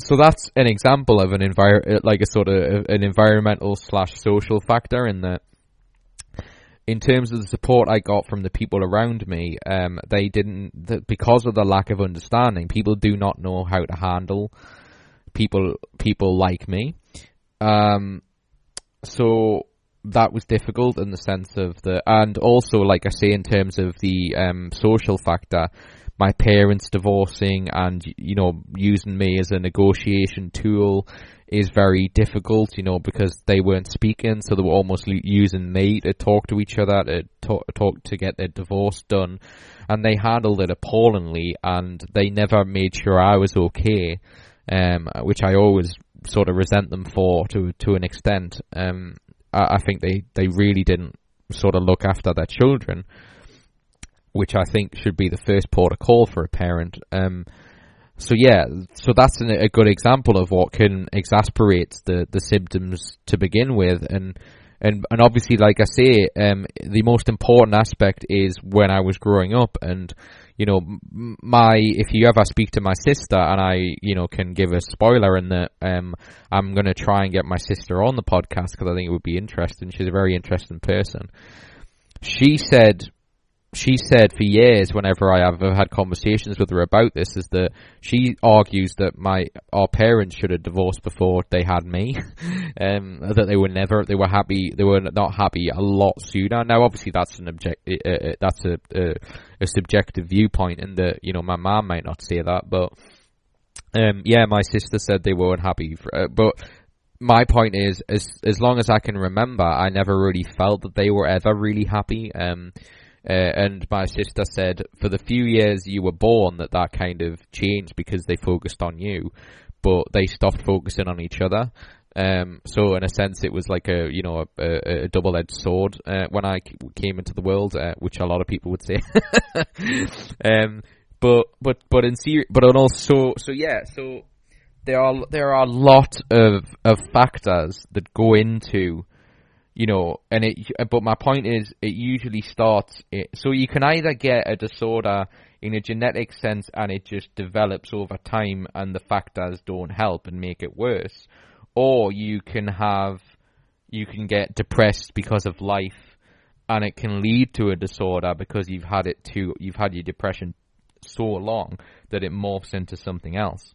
so that's an example of an envir like a sort of an environmental slash social factor in that in terms of the support I got from the people around me, um, they didn't the, because of the lack of understanding. People do not know how to handle people people like me. Um, so that was difficult in the sense of the, and also, like I say, in terms of the um, social factor, my parents divorcing and you know using me as a negotiation tool is very difficult, you know, because they weren't speaking, so they were almost using me to talk to each other, to talk, talk to get their divorce done, and they handled it appallingly, and they never made sure I was okay, um, which I always sort of resent them for to to an extent. Um, I, I think they, they really didn't sort of look after their children, which I think should be the first port of call for a parent. Um, so yeah, so that's an, a good example of what can exasperate the, the symptoms to begin with, and and and obviously, like I say, um, the most important aspect is when I was growing up, and you know, my if you ever speak to my sister, and I, you know, can give a spoiler in that, um, I'm gonna try and get my sister on the podcast because I think it would be interesting. She's a very interesting person. She said she said for years, whenever I have had conversations with her about this, is that she argues that my our parents should have divorced before they had me, um, that they were never they were happy they were not happy a lot sooner. Now, obviously, that's an object uh, that's a, a, a subjective viewpoint, and that you know my mom might not say that, but um, yeah, my sister said they weren't happy, for, uh, but my point is, as as long as I can remember, I never really felt that they were ever really happy. Um, uh, and my sister said, for the few years you were born, that that kind of changed because they focused on you, but they stopped focusing on each other. Um, so in a sense, it was like a you know a, a double-edged sword uh, when I came into the world, uh, which a lot of people would say. um, but but but in ser- but also so yeah so there are there are a lot of of factors that go into you know, and it. But my point is, it usually starts. It, so you can either get a disorder in a genetic sense, and it just develops over time, and the factors don't help and make it worse, or you can have, you can get depressed because of life, and it can lead to a disorder because you've had it too. You've had your depression so long that it morphs into something else.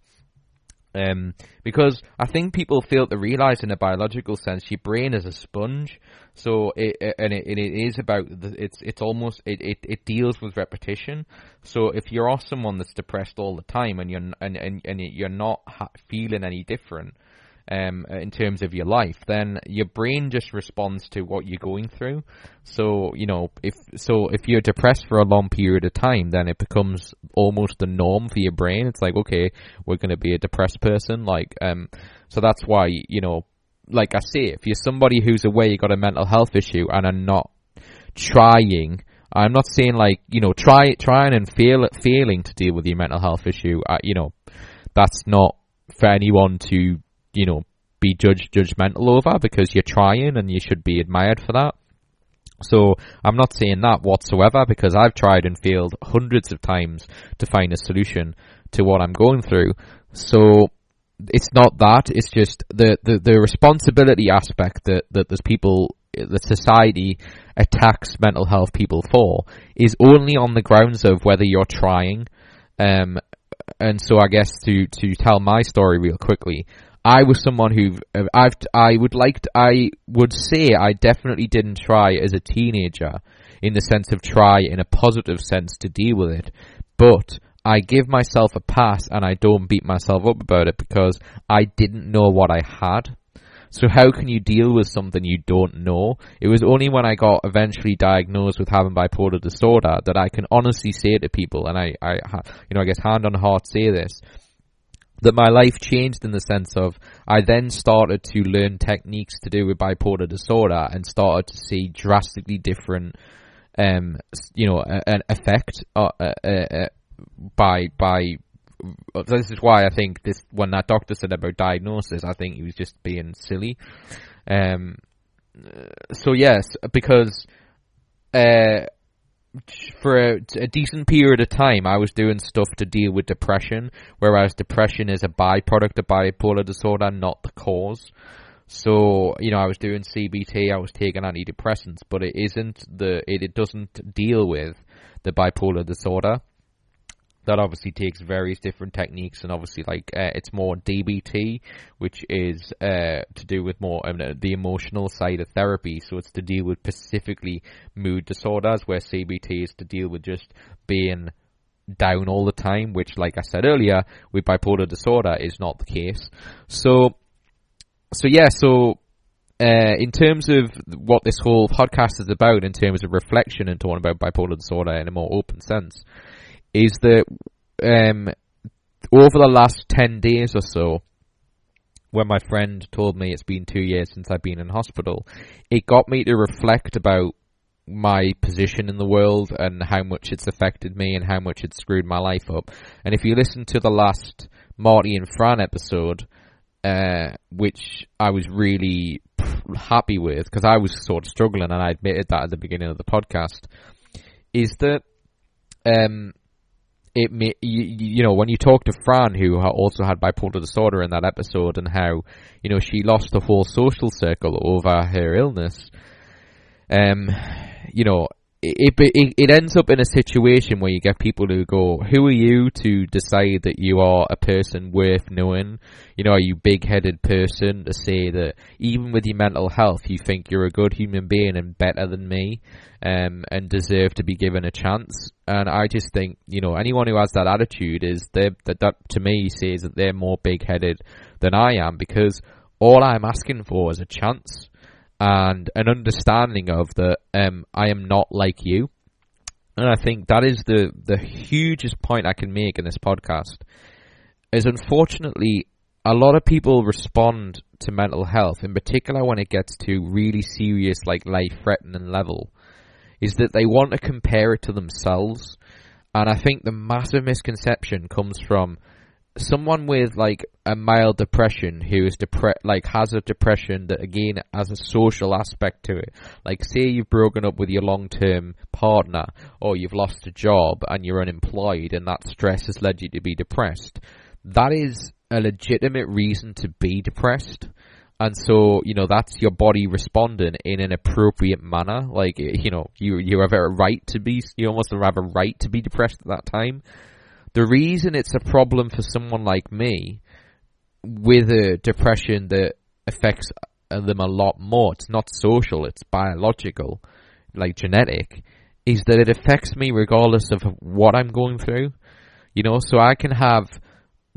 Um, because I think people fail to realize, in a biological sense, your brain is a sponge. So it, and it, it is about the, it's it's almost it, it, it deals with repetition. So if you're someone that's depressed all the time and you're and and, and you're not feeling any different, um, in terms of your life, then your brain just responds to what you're going through. So you know, if so, if you're depressed for a long period of time, then it becomes almost the norm for your brain. It's like, okay, we're going to be a depressed person. Like, um, so that's why you know, like I say, if you're somebody who's aware you got a mental health issue and are not trying. I'm not saying like you know try trying and fail failing to deal with your mental health issue. Uh, you know that's not for anyone to you know, be judged judgmental over because you're trying and you should be admired for that. So I'm not saying that whatsoever because I've tried and failed hundreds of times to find a solution to what I'm going through. So it's not that, it's just the, the, the responsibility aspect that, that there's people that society attacks mental health people for is only on the grounds of whether you're trying. Um, and so I guess to, to tell my story real quickly, I was someone who uh, I've I would like to, I would say I definitely didn't try as a teenager in the sense of try in a positive sense to deal with it, but I give myself a pass and I don't beat myself up about it because I didn't know what I had. So how can you deal with something you don't know? It was only when I got eventually diagnosed with having bipolar disorder that I can honestly say to people, and I, I, you know, I guess hand on heart say this, that my life changed in the sense of I then started to learn techniques to do with bipolar disorder and started to see drastically different, um, you know, an effect uh, uh, uh, uh, by by. This is why I think this when that doctor said about diagnosis, I think he was just being silly. Um, so yes, because uh, for a, a, decent period of time, I was doing stuff to deal with depression, whereas depression is a byproduct of bipolar disorder, not the cause. So, you know, I was doing CBT, I was taking antidepressants, but it isn't the, it, it doesn't deal with the bipolar disorder that obviously takes various different techniques and obviously like uh, it's more DBT which is uh, to do with more um, the emotional side of therapy. So it's to deal with specifically mood disorders where CBT is to deal with just being down all the time which like I said earlier with bipolar disorder is not the case. So so yeah so uh, in terms of what this whole podcast is about, in terms of reflection and talking about bipolar disorder in a more open sense, is that um, over the last 10 days or so, when my friend told me it's been two years since I've been in hospital, it got me to reflect about my position in the world and how much it's affected me and how much it's screwed my life up. And if you listen to the last Marty and Fran episode, uh, which I was really happy with because I was sort of struggling and I admitted that at the beginning of the podcast, is that um, it may, you, you know when you talk to Fran who also had bipolar disorder in that episode and how you know she lost the whole social circle over her illness um you know it, it, it ends up in a situation where you get people who go, "Who are you to decide that you are a person worth knowing? You know, are you big-headed person to say that even with your mental health, you think you're a good human being and better than me, um, and deserve to be given a chance?" And I just think, you know, anyone who has that attitude is they that that to me says that they're more big-headed than I am because all I'm asking for is a chance and an understanding of that um, I am not like you. And I think that is the, the hugest point I can make in this podcast. Is unfortunately, a lot of people respond to mental health, in particular when it gets to really serious, like life threatening level, is that they want to compare it to themselves. And I think the massive misconception comes from someone with like a mild depression who is depre- like has a depression that again has a social aspect to it. Like say you've broken up with your long-term partner or you've lost a job and you're unemployed and that stress has led you to be depressed. That is a legitimate reason to be depressed. And so, you know, that's your body responding in an appropriate manner. Like, you know, you, you have a right to be, you almost have a right to be depressed at that time. The reason it's a problem for someone like me with a depression that affects uh, them a lot more, it's not social, it's biological, like genetic, is that it affects me regardless of what I'm going through. You know, so I can have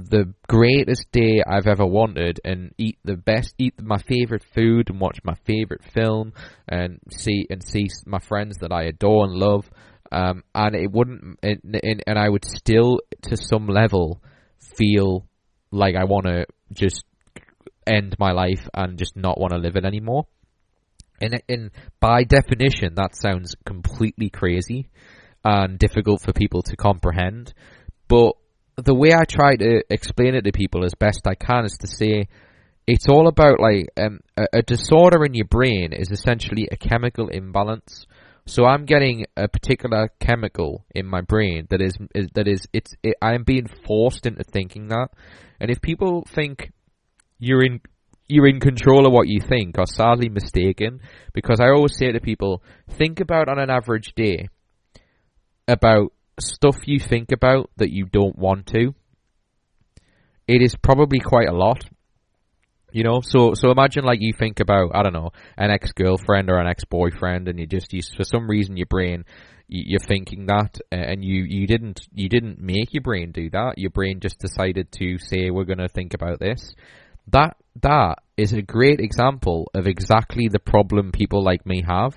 the greatest day I've ever wanted and eat the best, eat my favorite food and watch my favorite film and see and see my friends that I adore and love. Um, and it wouldn't, and, I would still, to some level, feel like I want to just end my life and just not want to live it anymore. And, and by definition, that sounds completely crazy and difficult for people to comprehend. But the way I try to explain it to people as best I can is to say it's all about like um, a, a, disorder in your brain is essentially a chemical imbalance. So I'm getting a particular chemical in my brain that is, is that is it's it, I am being forced into thinking that, and if people think you're in you're in control of what you think are sadly mistaken because I always say to people think about on an average day about stuff you think about that you don't want to, it is probably quite a lot. You know, so so imagine like you think about I don't know an ex girlfriend or an ex boyfriend, and you just you, for some reason your brain you're thinking that, and you you didn't you didn't make your brain do that. Your brain just decided to say we're going to think about this. That that is a great example of exactly the problem people like me have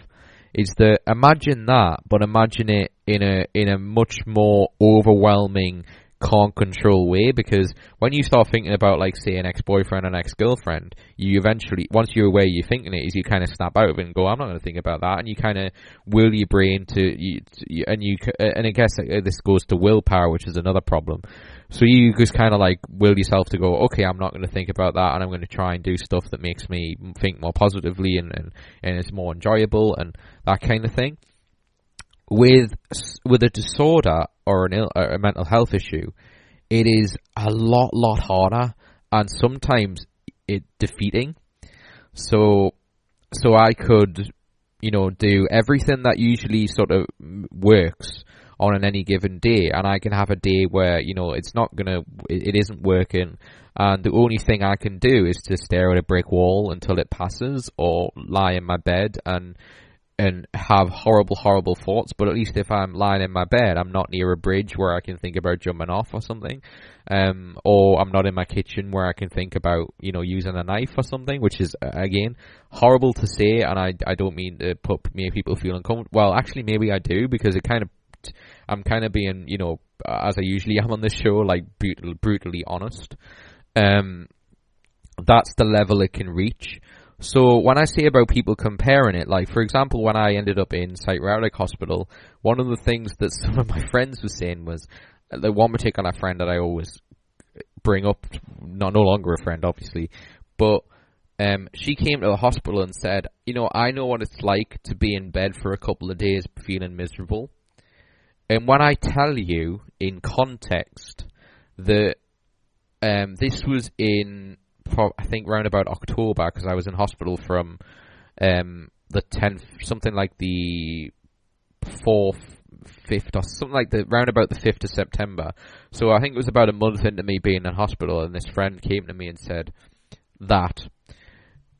is that imagine that, but imagine it in a in a much more overwhelming can't control way because when you start thinking about like say an ex-boyfriend and ex-girlfriend you eventually once you're aware you're thinking it is you kind of snap out of it and go I'm not going to think about that and you kind of will your brain to, you, to and you and I guess uh, this goes to willpower which is another problem so you just kind of like will yourself to go, okay, I'm not going to think about that, and I'm going to try and do stuff that makes me think more positively and and, and it's more enjoyable and that kind of thing. With with a disorder or an Ill, a mental health issue, it is a lot lot harder and sometimes it defeating. So so I could you know do everything that usually sort of works on any given day, and I can have a day where you know it's not gonna, it, it isn't working, and the only thing I can do is to stare at a brick wall until it passes, or lie in my bed and and have horrible, horrible thoughts. But at least if I'm lying in my bed, I'm not near a bridge where I can think about jumping off or something, um, or I'm not in my kitchen where I can think about you know using a knife or something, which is again horrible to say, and I I don't mean to put make people feel uncomfortable. Well, actually, maybe I do because it kind of I'm kind of being, you know, as I usually am on this show, like brutal, brutally honest. Um, that's the level it can reach. So when I say about people comparing it, like for example, when I ended up in psychiatric hospital, one of the things that some of my friends were saying was, the one particular friend that I always bring up, not no longer a friend, obviously, but um, she came to the hospital and said, you know, I know what it's like to be in bed for a couple of days feeling miserable. And when I tell you in context that um, this was in, I think, around about October, because I was in hospital from um, the 10th, something like the 4th, 5th, or something like the, round about the 5th of September. So I think it was about a month into me being in hospital, and this friend came to me and said that.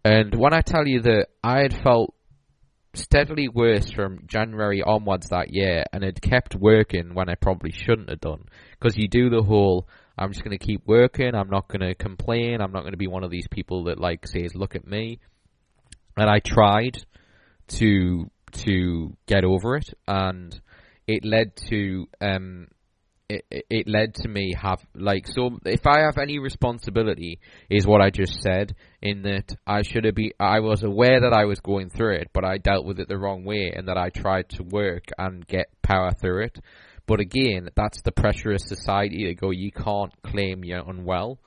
And when I tell you that I had felt steadily worse from January onwards that year, and it kept working when I probably shouldn't have done. Because you do the whole, I'm just going to keep working, I'm not going to complain, I'm not going to be one of these people that like says, look at me. And I tried to to get over it, and it led to um, it, it led to me have like so if I have any responsibility is what I just said in that I should have be I was aware that I was going through it but I dealt with it the wrong way and that I tried to work and get power through it But again, that's the pressure of society to go. You can't claim you're unwell.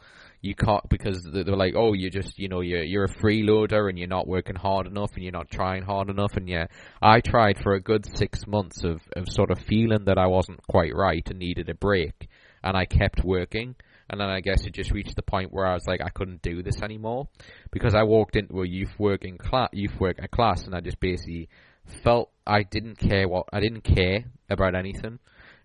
You can't because they're like, oh, you're just, you know, you're you're a freeloader and you're not working hard enough and you're not trying hard enough. And yeah, I tried for a good six months of of sort of feeling that I wasn't quite right and needed a break, and I kept working. And then I guess it just reached the point where I was like, I couldn't do this anymore because I walked into a youth working class, youth work class, and I just basically felt I didn't care what I didn't care about anything,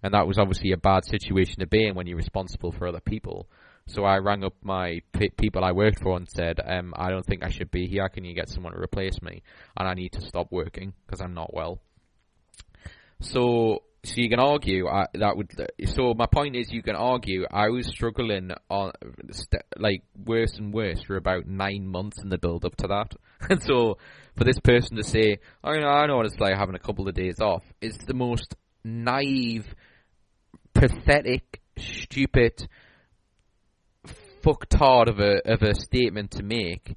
and that was obviously a bad situation to be in when you're responsible for other people. So I rang up my p- people I worked for and said, um, I don't think I should be here. Can you get someone to replace me? And I need to stop working because I'm not well. So so you can argue uh, that would. So my point is, you can argue I was struggling on st- like worse and worse for about nine months in the build up to that, and so for this person to say, "I know, I know what it's like having a couple of days off," is the most naive, pathetic, stupid, fucktard of a of a statement to make,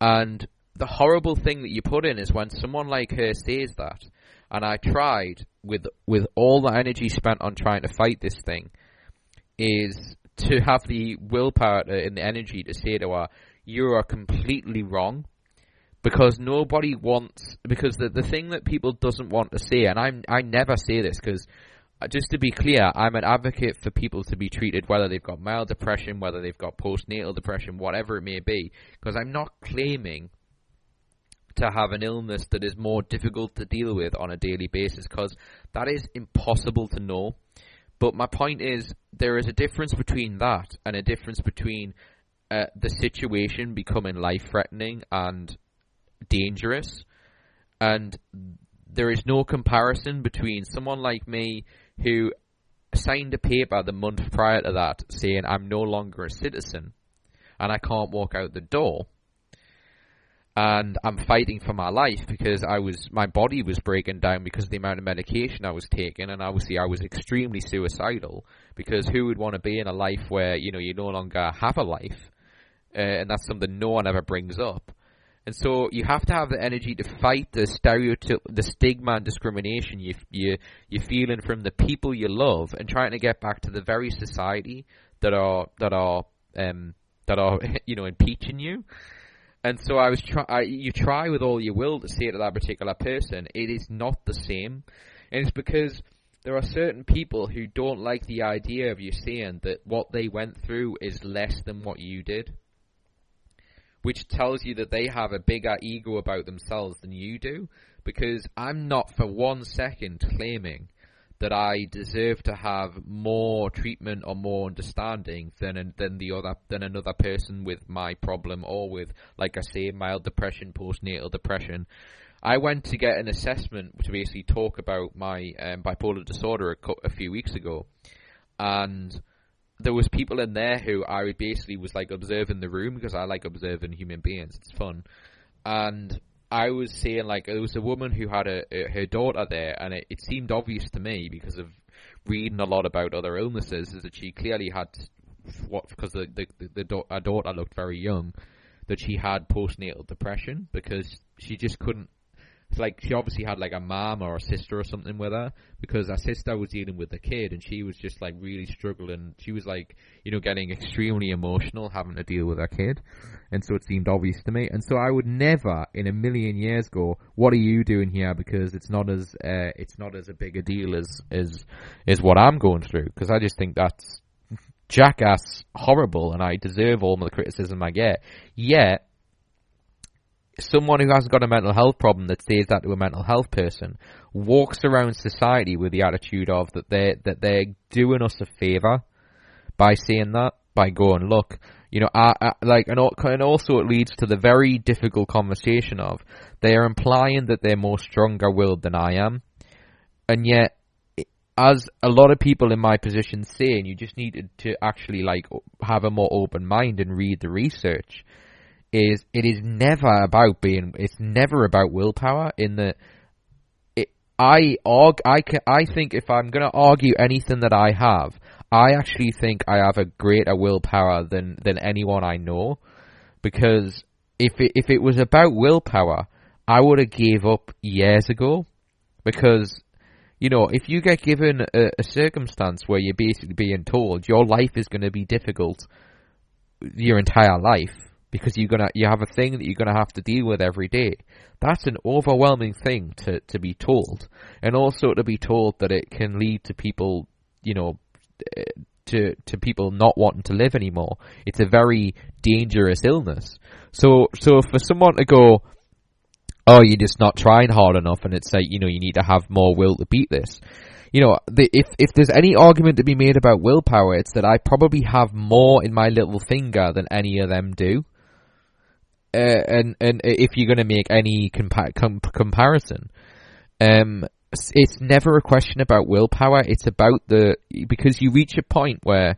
and the horrible thing that you put in is when someone like her says that and I tried with with all the energy spent on trying to fight this thing, is to have the willpower and the energy to say to her, "You are completely wrong," because nobody wants because the the thing that people doesn't want to say, and I'm I never say this because. Uh, just to be clear, I'm an advocate for people to be treated whether they've got mild depression, whether they've got postnatal depression, whatever it may be, because I'm not claiming to have an illness that is more difficult to deal with on a daily basis because that is impossible to know. But my point is, there is a difference between that and a difference between uh, the situation becoming life threatening and dangerous. And there is no comparison between someone like me who signed a paper the month prior to that saying I'm no longer a citizen and I can't walk out the door. And I'm fighting for my life because I was my body was breaking down because of the amount of medication I was taking, and obviously I was extremely suicidal because who would want to be in a life where you know you no longer have a life, uh, and that's something no one ever brings up. And so you have to have the energy to fight the stereotype, the stigma and discrimination you you you're feeling from the people you love, and trying to get back to the very society that are that are um, that are you know impeaching you. And so I was try. you try with all your will to say to that particular person, it is not the same, and it's because there are certain people who don't like the idea of you saying that what they went through is less than what you did, which tells you that they have a bigger ego about themselves than you do. Because I'm not for one second claiming that I deserve to have more treatment or more understanding than than the other than another person with my problem or with, like I say, mild depression, postnatal depression. I went to get an assessment to basically talk about my um, bipolar disorder a, co- a few weeks ago, and there was people in there who I basically was like observing the room because I like observing human beings. It's fun, and I was saying like there was a woman who had a, a her daughter there, and it, it, seemed obvious to me because of reading a lot about other illnesses, is that she clearly had what because the the, the, the her daughter looked very young, that she had postnatal depression because she just couldn't like she obviously had like a mom or a sister or something with her because her sister was dealing with the kid and she was just like really struggling. She was like, you know, getting extremely emotional having to deal with her kid. And so it seemed obvious to me. And so I would never in a million years go, what are you doing here? Because it's not as, uh, it's not as a big a deal as, as, as what I'm going through. Because I just think that's jackass horrible and I deserve all the criticism I get. Yet, someone who hasn't got a mental health problem that says that to a mental health person walks around society with the attitude of that they that they're doing us a favor by saying that by going look you know I, I, like and, also it leads to the very difficult conversation of they are implying that they're more stronger willed than I am. And yet as a lot of people in my position say and you just need to actually like have a more open mind and read the research is it is never about being it's never about willpower in the it, I arg I can, I think if I'm going to argue anything that I have I actually think I have a greater willpower than than anyone I know. Because if it, if it was about willpower I would have gave up years ago. Because You know, if you get given a, a circumstance where you're basically being told your life is going to be difficult your entire life because you're gonna you have a thing that you're gonna have to deal with every day. That's an overwhelming thing to to be told, and also to be told that it can lead to people, you know, to to people not wanting to live anymore. It's a very dangerous illness. So so for someone to go, oh, you're just not trying hard enough, and it's like you know you need to have more will to beat this. You know, the, if if there's any argument to be made about willpower, it's that I probably have more in my little finger than any of them do. Uh, and and if you're going to make any compa- com- comparison, um, it's never a question about willpower. It's about the because you reach a point where,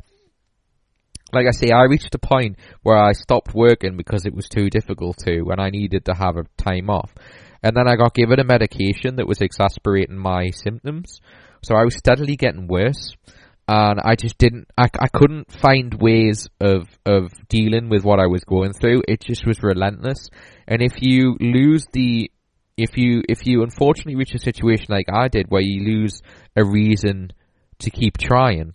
like I say, I reached a point where I stopped working because it was too difficult to, and I needed to have a time off. And then I got given a medication that was exasperating my symptoms, so I was steadily getting worse. And I just didn't, I, I couldn't find ways of, of dealing with what I was going through. It just was relentless. And if you lose the if you if you unfortunately reach a situation like I did where you lose a reason to keep trying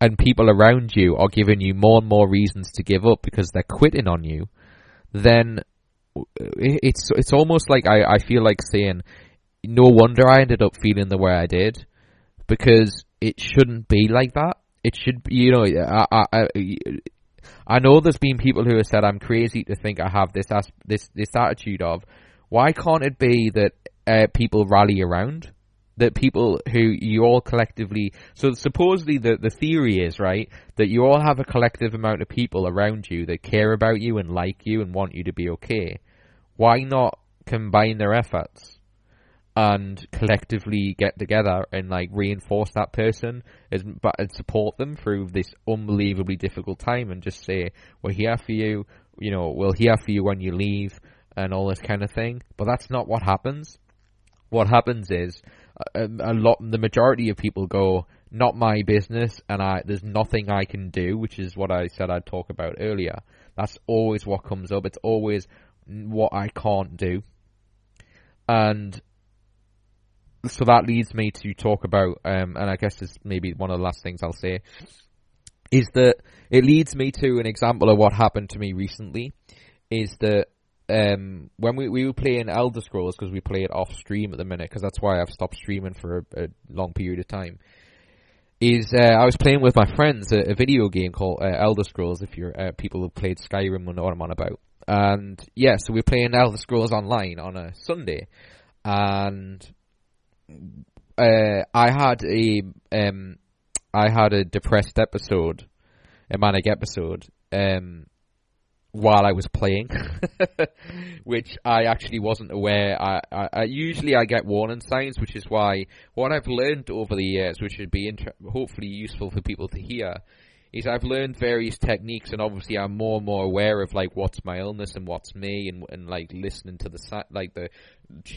and people around you are giving you more and more reasons to give up because they're quitting on you, then it's it's almost like I, I feel like saying no wonder I ended up feeling the way I did because it shouldn't be like that. It should be, you know, I, I, I know there's been people who have said I'm crazy to think I have this this this attitude of why can't it be that uh, people rally around? That people who you all collectively, so supposedly the, the theory is, right, that you all have a collective amount of people around you that care about you and like you and want you to be okay. Why not combine their efforts and collectively get together and like reinforce that person as, but and support them through this unbelievably difficult time and just say we're here for you you know we'll here for you when you leave and all this kind of thing. But that's not what happens. What happens is a, a lot, the majority of people go, not my business, and I there's nothing I can do, which is what I said I'd talk about earlier. That's always what comes up. It's always what I can't do, and so that leads me to talk about, um, and I guess this maybe one of the last things I'll say, is that it leads me to an example of what happened to me recently. Is that um, when we, we were playing Elder Scrolls, because we play it off stream at the minute, because that's why I've stopped streaming for a, a long period of time, is uh, I was playing with my friends a, a video game called uh, Elder Scrolls, if you're uh, people who played Skyrim will know what I'm on about. And yeah, so we're playing Elder Scrolls Online on a Sunday, and uh, I had a um, I had a depressed episode, a manic episode, um, while I was playing, which I actually wasn't aware. I, I, I, usually I get warning signs, which is why what I've learned over the years, which would be inter- hopefully useful for people to hear, is I've learned various techniques, and obviously I'm more and more aware of like what's my illness and what's me, and and like listening to the like the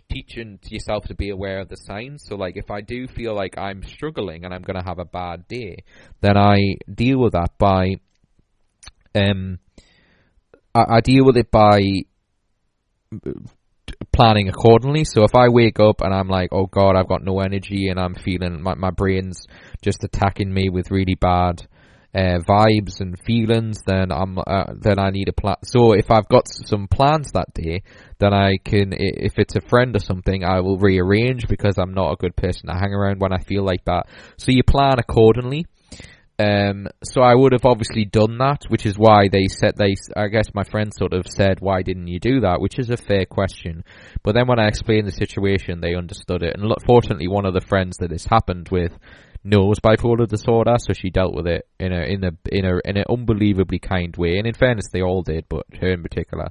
teaching to yourself to be aware of the signs. So like if I do feel like I'm struggling and I'm going to have a bad day, then I deal with that by um I, I deal with it by planning accordingly. So if I wake up and I'm like, oh god, I've got no energy and I'm feeling my my brain's just attacking me with really bad uh, vibes and feelings, then I'm uh, then I need a plan. So if I've got some plans that day, then I can, if it's a friend or something, I will rearrange because I'm not a good person to hang around when I feel like that. So you plan accordingly. Um, so I would have obviously done that, which is why they said they. I guess my friend sort of said, "Why didn't you do that?" Which is a fair question. But then when I explained the situation, they understood it. And fortunately, one of the friends that this happened with knows bipolar disorder, so she dealt with it in a in a in a in an unbelievably kind way. And in fairness, they all did, but her in particular.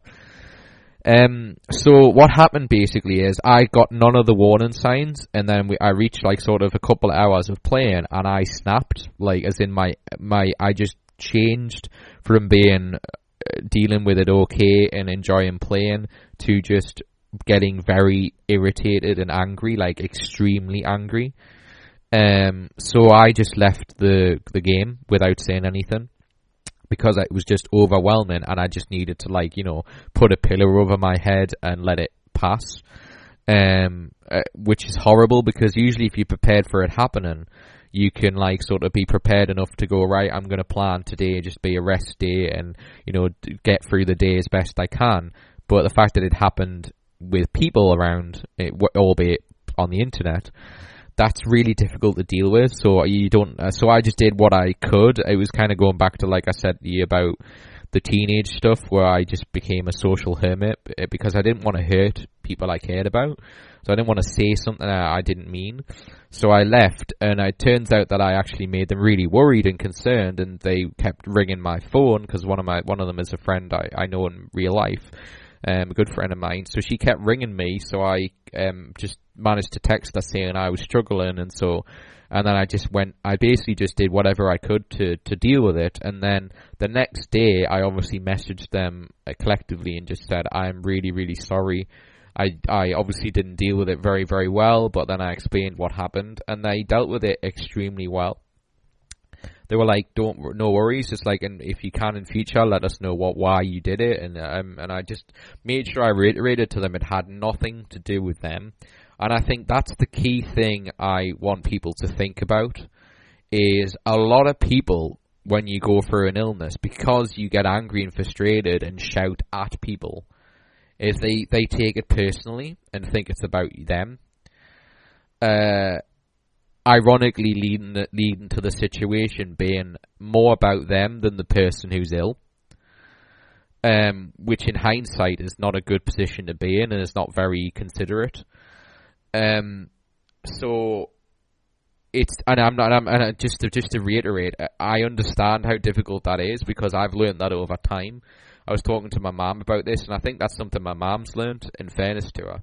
Um, so what happened basically is I got none of the warning signs, and then we, I reached like sort of a couple of hours of playing, and I snapped, like as in my my I just changed from being uh, dealing with it okay and enjoying playing to just getting very irritated and angry, like extremely angry. Um, so I just left the the game without saying anything because it was just overwhelming and I just needed to like, you know, put a pillow over my head and let it pass. um, uh, which is horrible because usually if you're prepared for it happening, you can like sort of be prepared enough to go right. I'm going to plan today, just be a rest day, and you know get through the day as best I can. But the fact that it happened with people around, it, albeit on the internet, that's really difficult to deal with. So you don't. Uh, so I just did what I could. It was kind of going back to like I said about the teenage stuff where I just became a social hermit eh, because I didn't want to hurt people I cared about. So I didn't want to say something I didn't mean. So I left, and it turns out that I actually made them really worried and concerned, and they kept ringing my phone because one of my one of them is a friend I, I know in real life, um, a good friend of mine. So she kept ringing me, so I um, just managed to text her saying I was struggling, and so and then I just went. I basically just did whatever I could to to deal with it, and then the next day I obviously messaged them uh, collectively and just said I'm really really sorry. I I obviously didn't deal with it very very well, but then I explained what happened, and they dealt with it extremely well. They were like, "Don't, no worries. Just like, and if you can in future, let us know what why you did it." And um, and I just made sure I reiterated to them it had nothing to do with them. And I think that's the key thing I want people to think about is a lot of people when you go through an illness because you get angry and frustrated and shout at people is they, they take it personally and think it's about them. Uh, ironically leading leading to the situation being more about them than the person who's ill. Um, which in hindsight is not a good position to be in and is not very considerate. Um, so it's and I'm not I'm, and just to just to reiterate, I understand how difficult that is because I've learned that over time. I was talking to my mom about this, and I think that's something my mom's learned. In fairness to her,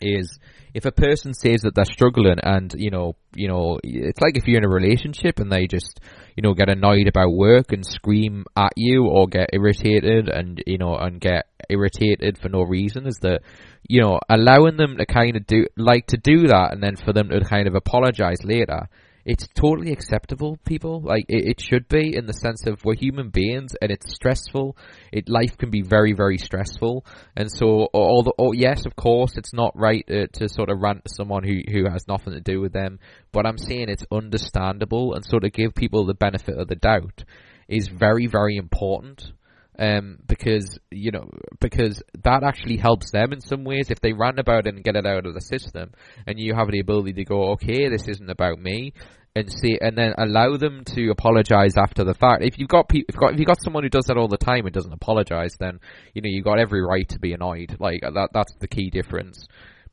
is if a person says that they're struggling, and you know, you know, it's like if you're in a relationship and they just, you know, get annoyed about work and scream at you, or get irritated and you know, and get irritated for no reason, is that you know, allowing them to kind of do like to do that, and then for them to kind of apologize later it's totally acceptable, people. Like it, it, should be in the sense of we're human beings and it's stressful. It life can be very, very stressful, and so although oh, yes, of course, it's not right to, to sort of rant to someone who who has nothing to do with them. But I'm saying it's understandable, and sort of give people the benefit of the doubt is very, very important um, because you know because that actually helps them in some ways if they rant about it and get it out of the system, and you have the ability to go, okay, this isn't about me, and see, and then allow them to apologize after the fact. If you've got, pe- if, you've got if you've got someone who does that all the time and doesn't apologize, then you know you've got every right to be annoyed. Like that, that's the key difference.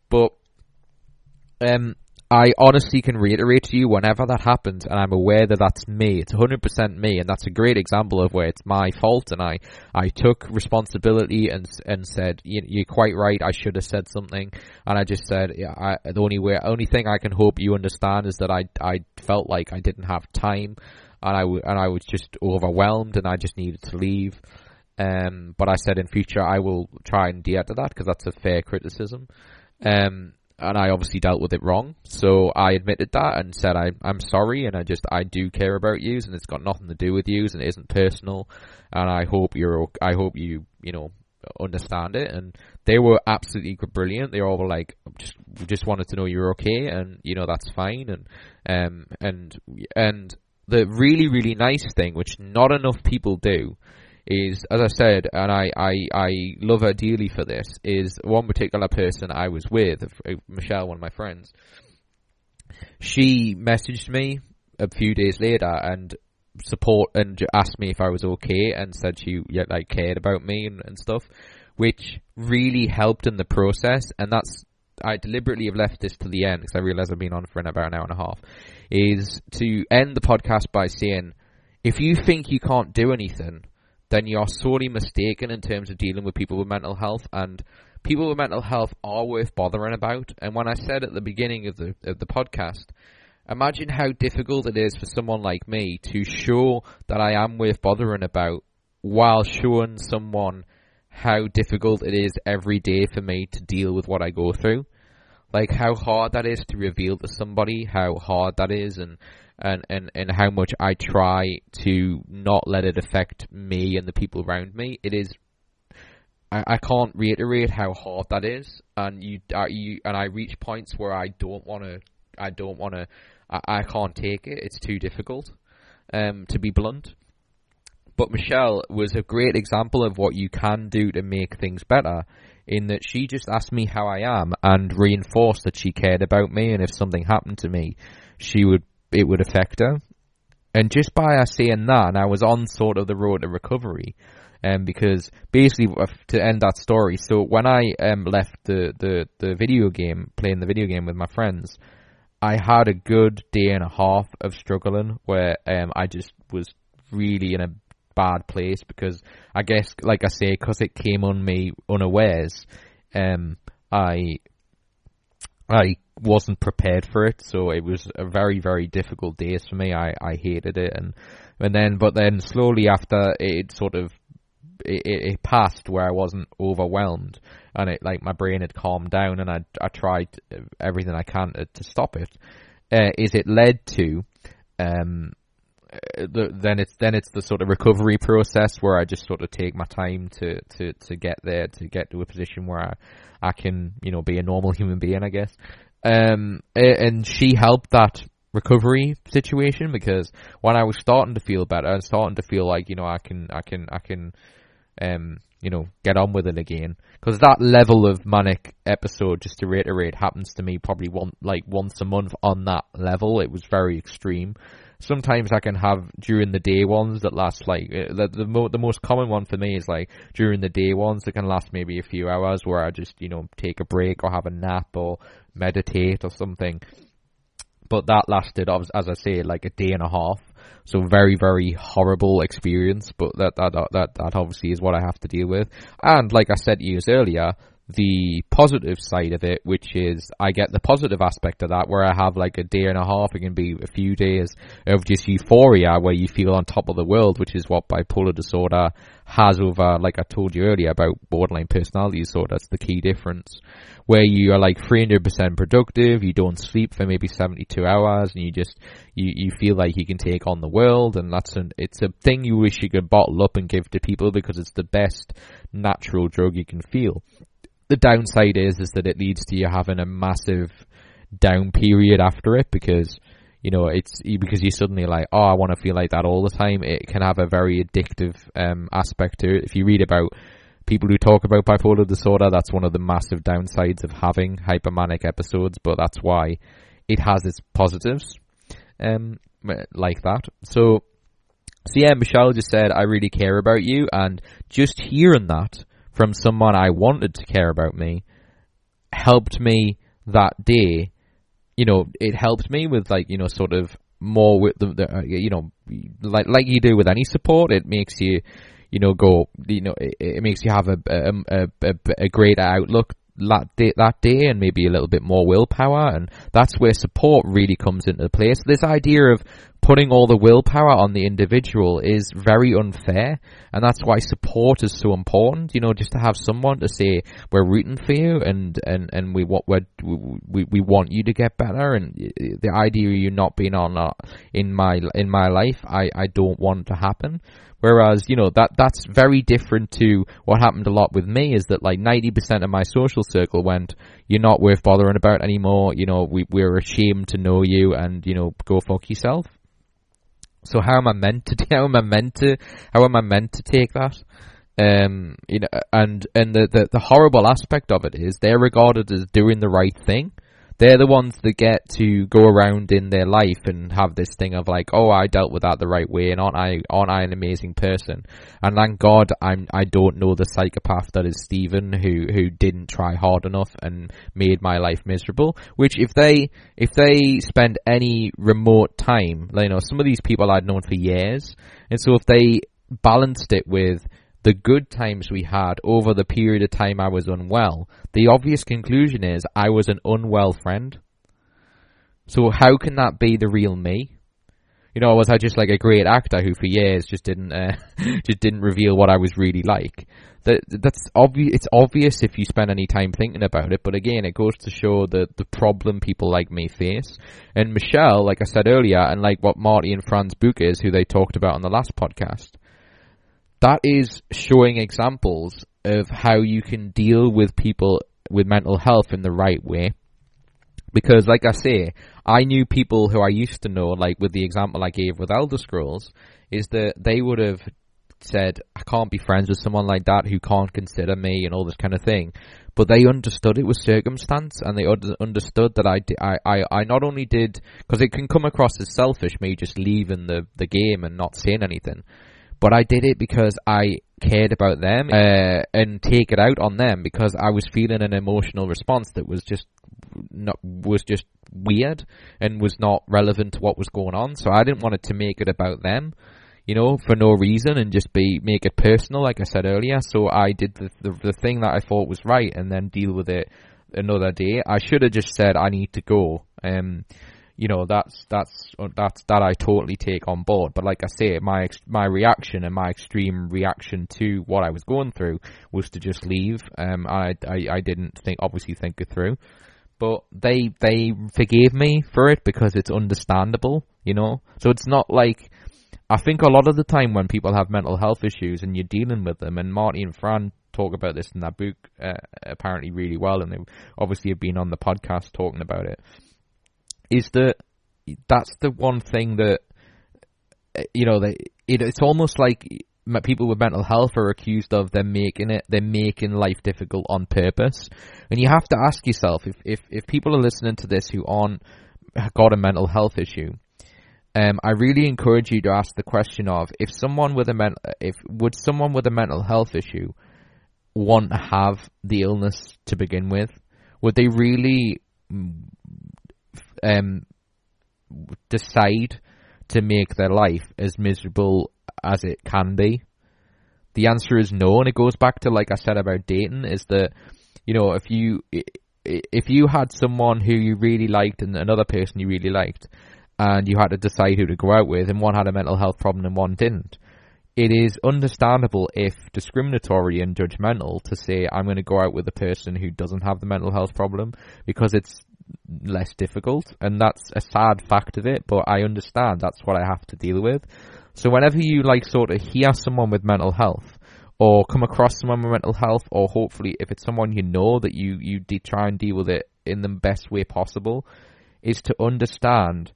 But um, I honestly can reiterate to you whenever that happens, and I'm aware that that's me. It's 100% me, and that's a great example of where it's my fault, and I, I took responsibility and and said, "You're quite right. I should have said something." And I just said, yeah, I, "The only way, only thing I can hope you understand is that I, I felt like I didn't have time, and I and I was just overwhelmed, and I just needed to leave." Um, but I said in future I will try and de to that because that's a fair criticism. Um, and I obviously dealt with it wrong. So I admitted that and said I, I'm sorry, and I just I do care about you, and it's got nothing to do with you, and it isn't personal. And I hope you're I hope you you know understand it. And they were absolutely brilliant. They all were like just just wanted to know you're okay, and you know that's fine. And um and and the really really nice thing, which not enough people do, is, as I said, and I, I, I love her dearly for this, is one particular person I was with, Michelle, one of my friends. She messaged me a few days later and support and asked me if I was okay and said she yeah, like cared about me and, and stuff, which really helped in the process. And that's I deliberately have left this to the end because I realize I've been on for about an hour and a half. Is to end the podcast by saying, if you think you can't do anything, then you're sorely mistaken in terms of dealing with people with mental health. And people with mental health are worth bothering about. And when I said at the beginning of the of the podcast, imagine how difficult it is for someone like me to show that I am worth bothering about, while showing someone how difficult it is every day for me to deal with what I go through. Like how hard that is to reveal to somebody, how hard that is, and and, and, and how much I try to not let it affect me and the people around me. It is I, I can't reiterate how hard that is, and you, uh, you and I reach points where I don't want to, I don't want to, I, I can't take it. It's too difficult, um, to be blunt. But Michelle was a great example of what you can do to make things better. In that she just asked me how I am and reinforced that she cared about me, and if something happened to me, she would it would affect her. And just by us saying that, I was on sort of the road to recovery, um, because basically uh, to end that story. So when I um, left the, the, the video game, playing the video game with my friends, I had a good day and a half of struggling where um, I just was really in a bad place because I guess, like I say, because it came on me unawares, um, I I wasn't prepared for it, so it was a very very difficult days for me. I I hated it, and and then but then slowly after it sort of it, it, passed where I wasn't overwhelmed and it like my brain had calmed down and I I tried everything I can to, to stop it. Uh, is it led to um the, then it's then it's the sort of recovery process where I just sort of take my time to, to, to get there to get to a position where I, I can you know be a normal human being I guess. Um and she helped that recovery situation because when I was starting to feel better and starting to feel like you know I can I can I can um you know get on with it again. Because that level of manic episode just to reiterate happens to me probably one like once a month on that level. It was very extreme sometimes I can have during the day ones that last like uh, the the, mo- the most common one for me is like during the day ones that can last maybe a few hours where I just you know take a break or have a nap or meditate or something. But that lasted, as I say, like a day and a half. So very, very horrible experience. But that that that that obviously is what I have to deal with. And like I said years earlier, the positive side of it, which is I get the positive aspect of that where I have like a day and a half, it can be a few days of just euphoria where you feel on top of the world, which is what bipolar disorder has over, like I told you earlier about borderline personality disorder. That's the key difference. Where you are like 300% productive, you don't sleep for maybe 72 hours and you just, you, you feel like you can take on the world and that's an, it's a thing you wish you could bottle up and give to people because it's the best natural drug you can feel the downside is is that it leads to you having a massive down period after it because you know it's because you're suddenly like oh I want to feel like that all the time. It can have a very addictive um, aspect to it. If you read about people who talk about bipolar disorder that's one of the massive downsides of having hypermanic episodes but that's why it has its positives um like that. So so yeah Michelle just said I really care about you and just hearing that from someone I wanted to care about me helped me that day. You know, it helped me with like you know sort of more with the, the uh, you know like like you do with any support. It makes you you know go you know it, it makes you have a a, a, a greater outlook that day, that day and maybe a little bit more willpower and that's where support really comes into place. This idea of putting all the willpower on the individual is very unfair, and that's why support is so important. You know, just to have someone to say we're rooting for you, and and and we want we we want you to get better, and the idea of you not being on uh, in my in my life, I I don't want to happen. Whereas, you know, that that's very different to what happened a lot with me is that like 90% of my social circle went, you're not worth bothering about anymore, you know, we, we're ashamed to know you and, you know, go fuck yourself. So how am I meant to? How am I meant to? How am I meant to take that? Um, you know, and and the, the the horrible aspect of it is they're regarded as doing the right thing, they're the ones that get to go around in their life and have this thing of like, oh, I dealt with that the right way, and aren't I, aren't I an amazing person? And thank God, I'm, I don't know the psychopath that is Stephen, who, who didn't try hard enough and made my life miserable. Which, if they, if they spend any remote time, you know, some of these people I'd known for years, and so if they balanced it with the good times we had over the period of time I was unwell, the obvious conclusion is I was an unwell friend. So how can that be the real me? You know, was I just like a great actor who for years just didn't uh, just didn't reveal what I was really like? That that's obvious. It's obvious if you spend any time thinking about it. But again, it goes to show the the problem people like me face. And Michelle, like I said earlier, and like what Marty and Fran's Book is, who they talked about on the last podcast, that is showing examples of how you can deal with people with mental health in the right way. Because, like I say, I knew people who I used to know, like with the example I gave with Elder Scrolls, is that they would have said, I can't be friends with someone like that who can't consider me and all this kind of thing. But they understood it was circumstance and they understood that I, I, I, not only did, because it can come across as selfish, me just leaving the, the game and not saying anything. But I did it because I cared about them uh, and take it out on them because I was feeling an emotional response that was just not was just weird and was not relevant to what was going on. So I didn't want it to make it about them you know, for no reason and just be make it personal, like I said earlier. So I did the, the the, thing that I thought was right, and then deal with it another day. I should have just said I need to go. Um, you know, that's that's that's that I totally take on board. But like I say, my my reaction and my extreme reaction to what I was going through was to just leave. Um, I I, I didn't think obviously think it through. But they they forgave me for it because it's understandable, you know. So it's not like I think a lot of the time when people have mental health issues and you're dealing with them, and Marty and Fran talk about this in that book uh, apparently really well, and they obviously have been on the podcast talking about it, is that that's the one thing that uh, you know it, it's almost like people with mental health are accused of them making it they're making life difficult on purpose and you have to ask yourself if if if people are listening to this who aren't got a mental health issue um, I really encourage you to ask the question of if someone with a mental if would someone with a mental health issue want to have the illness to begin with? Would they really um, decide to make their life as miserable as it can be? The answer is no, and it goes back to like I said about dating: is that you know if you if you had someone who you really liked and another person you really liked and you had to decide who to go out with, and one had a mental health problem and one didn't. It is understandable if discriminatory and judgmental to say I'm going to go out with a person who doesn't have the mental health problem because it's less difficult, and that's a sad fact of it. But I understand that's what I have to deal with. So whenever you like sort of hear someone with mental health, or come across someone with mental health, or hopefully if it's someone you know that you you de- try and deal with it in the best way possible, is to understand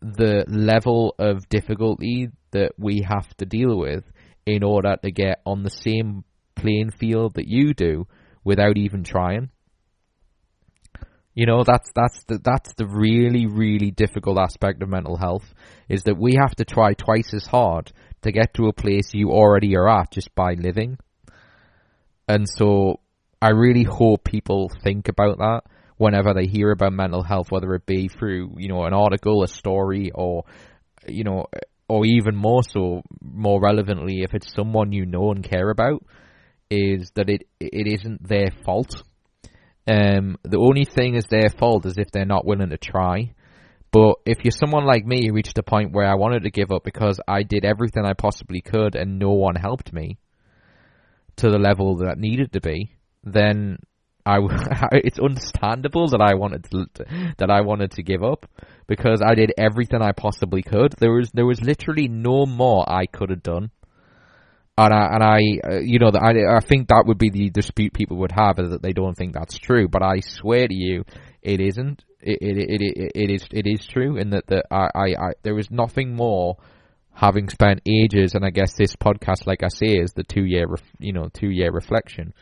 the level of difficulty that we have to deal with in order to get on the same playing field that you do without even trying. You know, that's that's the that's the really, really difficult aspect of mental health is that we have to try twice as hard to get to a place you already are at just by living. And so I really hope people think about that whenever they hear about mental health, whether it be through, you know, an article, a story, or, you know, or even more so, more relevantly, if it's someone you know and care about, is that it it isn't their fault. Um, the only thing is their fault is if they're not willing to try. But if you're someone like me who reached a point where I wanted to give up because I did everything I possibly could and no one helped me to the level that needed to be, then I, it's understandable that I wanted to, that I wanted to give up because I did everything I possibly could. There was there was literally no more I could have done, and I and I uh, you know I I think that would be the dispute people would have is that they don't think that's true. But I swear to you, it isn't. It it it, it, it is it is true in that that I, I, I there was nothing more having spent ages, and I guess this podcast, like I say, is the two year, ref, you know, two year reflection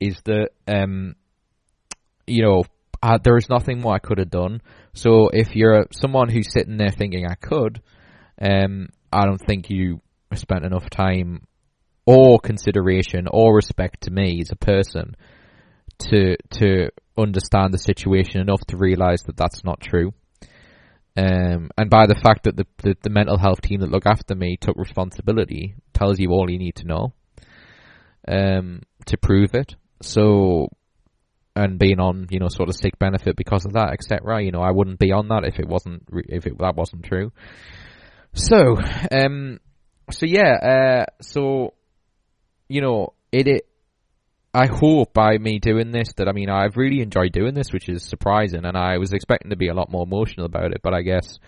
is that um, you know there is nothing more I could have done. So if you're someone who's sitting there thinking I could, um, I don't think you spent enough time or consideration or respect to me as a person to to understand the situation enough to realize that that's not true. Um, and by the fact that the, the, the mental health team that look after me took responsibility tells you all you need to know um, to prove it. So, and being on, you know, sort of sick benefit because of that, etc. You know, I wouldn't be on that if it wasn't, if it, that wasn't true. So, um, so yeah, uh, so, you know, it, it, I hope by me doing this that, I mean, I've really enjoyed doing this, which is surprising, and I was expecting to be a lot more emotional about it, but I guess,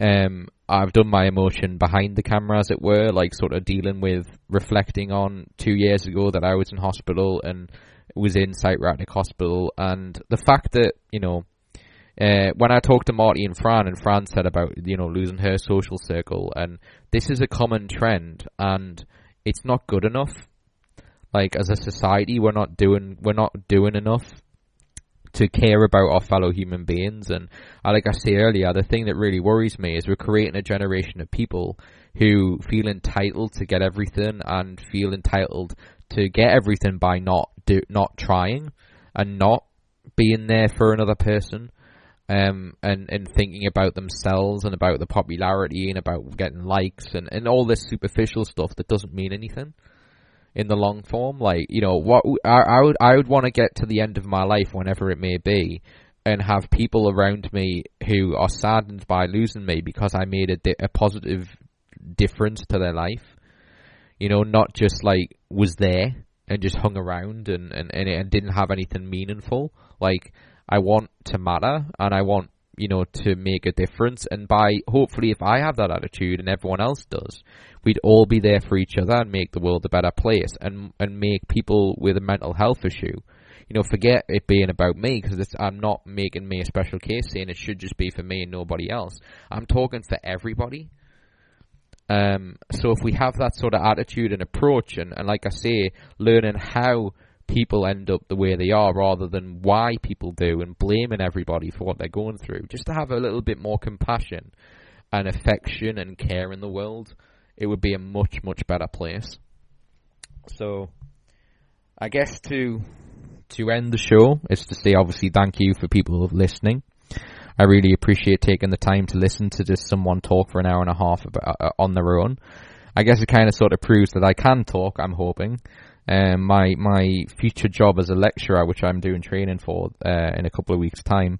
um, I've done my emotion behind the camera, as it were, like sort of dealing with reflecting on two years ago that I was in hospital and was in psychiatric hospital, and the fact that you know. Uh, when I talked to Marty and Fran, and Fran said about you know losing her social circle, and this is a common trend, and it's not good enough. Like as a society, we're not doing we're not doing enough to care about our fellow human beings. And uh, like I said earlier, the thing that really worries me is we're creating a generation of people who feel entitled to get everything and feel entitled to get everything by not do not trying and not being there for another person. Um, and, and thinking about themselves and about the popularity and about getting likes and, and all this superficial stuff that doesn't mean anything in the long form. Like, you know, what I, I would I would want to get to the end of my life, whenever it may be, and have people around me who are saddened by losing me because I made a, di- a positive difference to their life. You know, not just like was there and just hung around and and and, and didn't have anything meaningful. Like I want to matter and I want you know, to make a difference. And by hopefully, if I have that attitude and everyone else does, we'd all be there for each other and make the world a better place and and make people with a mental health issue. You know, forget it being about me because I'm not making me a special case saying it should just be for me and nobody else. I'm talking for everybody. Um, so if we have that sort of attitude and approach, and, and like I say, learning how people end up the way they are rather than why people do and blaming everybody for what they're going through. Just to have a little bit more compassion and affection and care in the world, it would be a much, much better place. So, I guess to to end the show is to say obviously thank you for people listening. I really appreciate taking the time to listen to just someone talk for an hour and a half about, uh, on their own. I guess it kind of sort of proves that I can talk. I'm hoping, um, my my future job as a lecturer, which I'm doing training for uh, in a couple of weeks' time,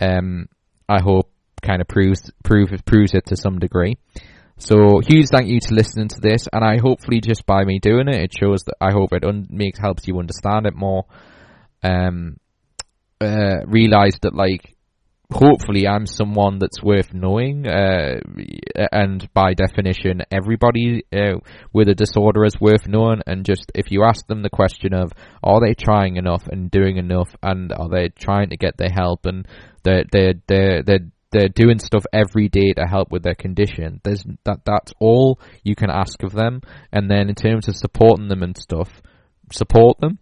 um, I hope kind of proves prove proves it to some degree. So huge thank you to listening to this, and I hopefully just by me doing it, it shows that I hope it un- makes helps you understand it more. Um, uh, realize that like hopefully I'm someone that's worth knowing, uh, and by definition, everybody uh, with a disorder is worth knowing. And just if you ask them the question of, are they trying enough and doing enough, and are they trying to get their help, and they're they're they're they're, they're doing stuff every day to help with their condition. There's that that's all you can ask of them. And then in terms of supporting them and stuff, support them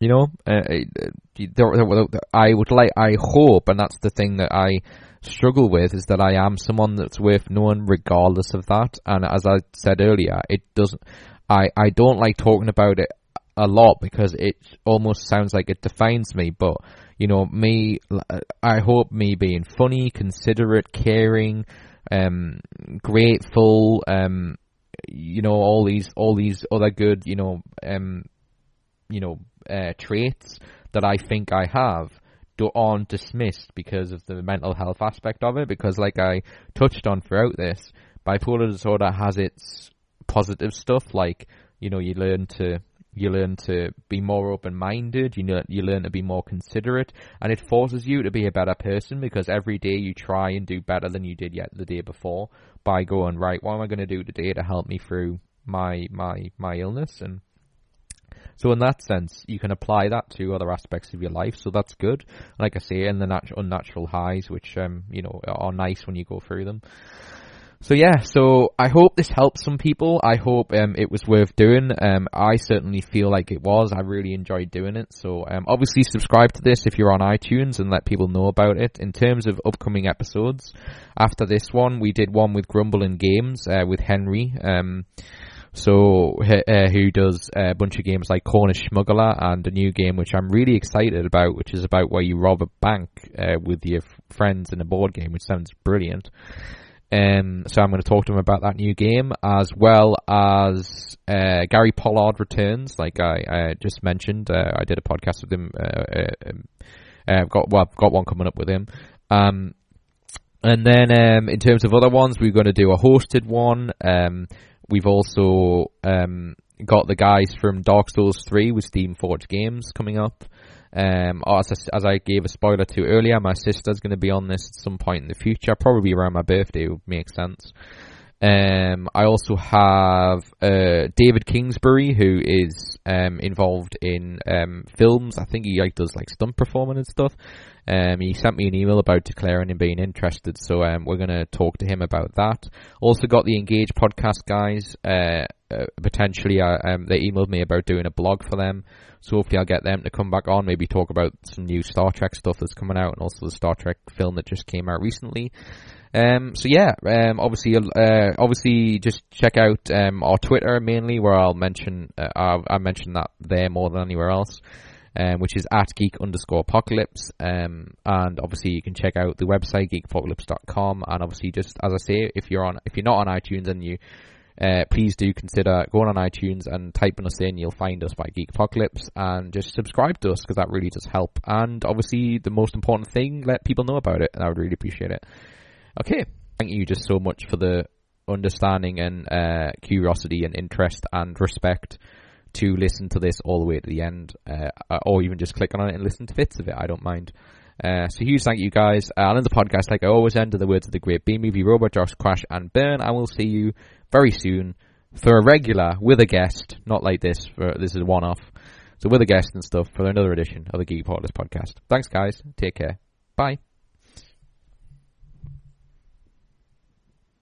you know, uh, uh I would like, I hope, and that's the thing that I struggle with, is that I am someone that's worth knowing regardless of that. And as I said earlier, it doesn't, I, I don't like talking about it a lot because it almost sounds like it defines me, but you know, me, I hope me being funny, considerate, caring, um, grateful, um, you know, all these, all these other good, you know, um, you know, uh, traits that I think I have do, aren't dismissed because of the mental health aspect of it. Because, like I touched on throughout this, bipolar disorder has its positive stuff, like you know, you learn to you learn to be more open-minded. You know, you learn to be more considerate, and it forces you to be a better person because every day you try and do better than you did yet the day before by going right. What am I going to do today to help me through my my my illness and so in that sense, you can apply that to other aspects of your life. So that's good. Like I say, and the nat- unnatural highs, which um, you know are nice when you go through them. So yeah, so I hope this helps some people. I hope um, it was worth doing. Um, I certainly feel like it was. I really enjoyed doing it. So um, obviously subscribe to this if you're on iTunes and let people know about it. In terms of upcoming episodes, after this one, we did one with Grublin Games uh, with Henry. So uh, who does a bunch of games like Cornish Smuggler and a new game which I'm really excited about, which is about where you rob a bank uh, with your friends in a board game, which sounds brilliant. Um, so I'm going to talk to him about that new game as well as uh, Gary Pollard returns, like I, I just mentioned. Uh, I did a podcast with him. Uh, uh, um, I've got well, I've got one coming up with him. Um, and then um, in terms of other ones, we're going to do a hosted one. Um, We've also um, got the guys from Dark Souls 3 with Steamforged Games coming up. Um, as, I, as I gave a spoiler to earlier, my sister's going to be on this at some point in the future, probably around my birthday, would make sense. Um, I also have uh, David Kingsbury, who is um, involved in um, films. I think he like does like stunt performing and stuff. Um, he sent me an email about declaring and being interested, so um, we're going to talk to him about that. Also got the Engage podcast guys. Uh, uh, potentially, uh, um, they emailed me about doing a blog for them, so hopefully I'll get them to come back on, maybe talk about some new Star Trek stuff that's coming out, and also the Star Trek film that just came out recently. Um, so yeah, um, obviously, uh, obviously, just check out um, our Twitter mainly, where I'll mention uh, I mention that there more than anywhere else, um, which is at geek underscore apocalypse. Um, and obviously, you can check out the website geekapocalypse.com. And obviously, just as I say, if you're on if you're not on iTunes and you uh, please do consider going on iTunes and typing us in. You'll find us by Geek Apocalypse and just subscribe to us because that really does help. And obviously, the most important thing, let people know about it, and I would really appreciate it. Okay, thank you just so much for the understanding and uh, curiosity and interest and respect to listen to this all the way to the end, uh, or even just click on it and listen to bits of it. I don't mind. Uh, so huge thank you guys. Uh, I'll end the podcast like I always end with the words of the great B movie Robot, Jox, Crash, and Burn. I will see you very soon for a regular with a guest, not like this. For this is a one off. So with a guest and stuff for another edition of the Geek Apocalypse podcast. Thanks, guys. Take care. Bye.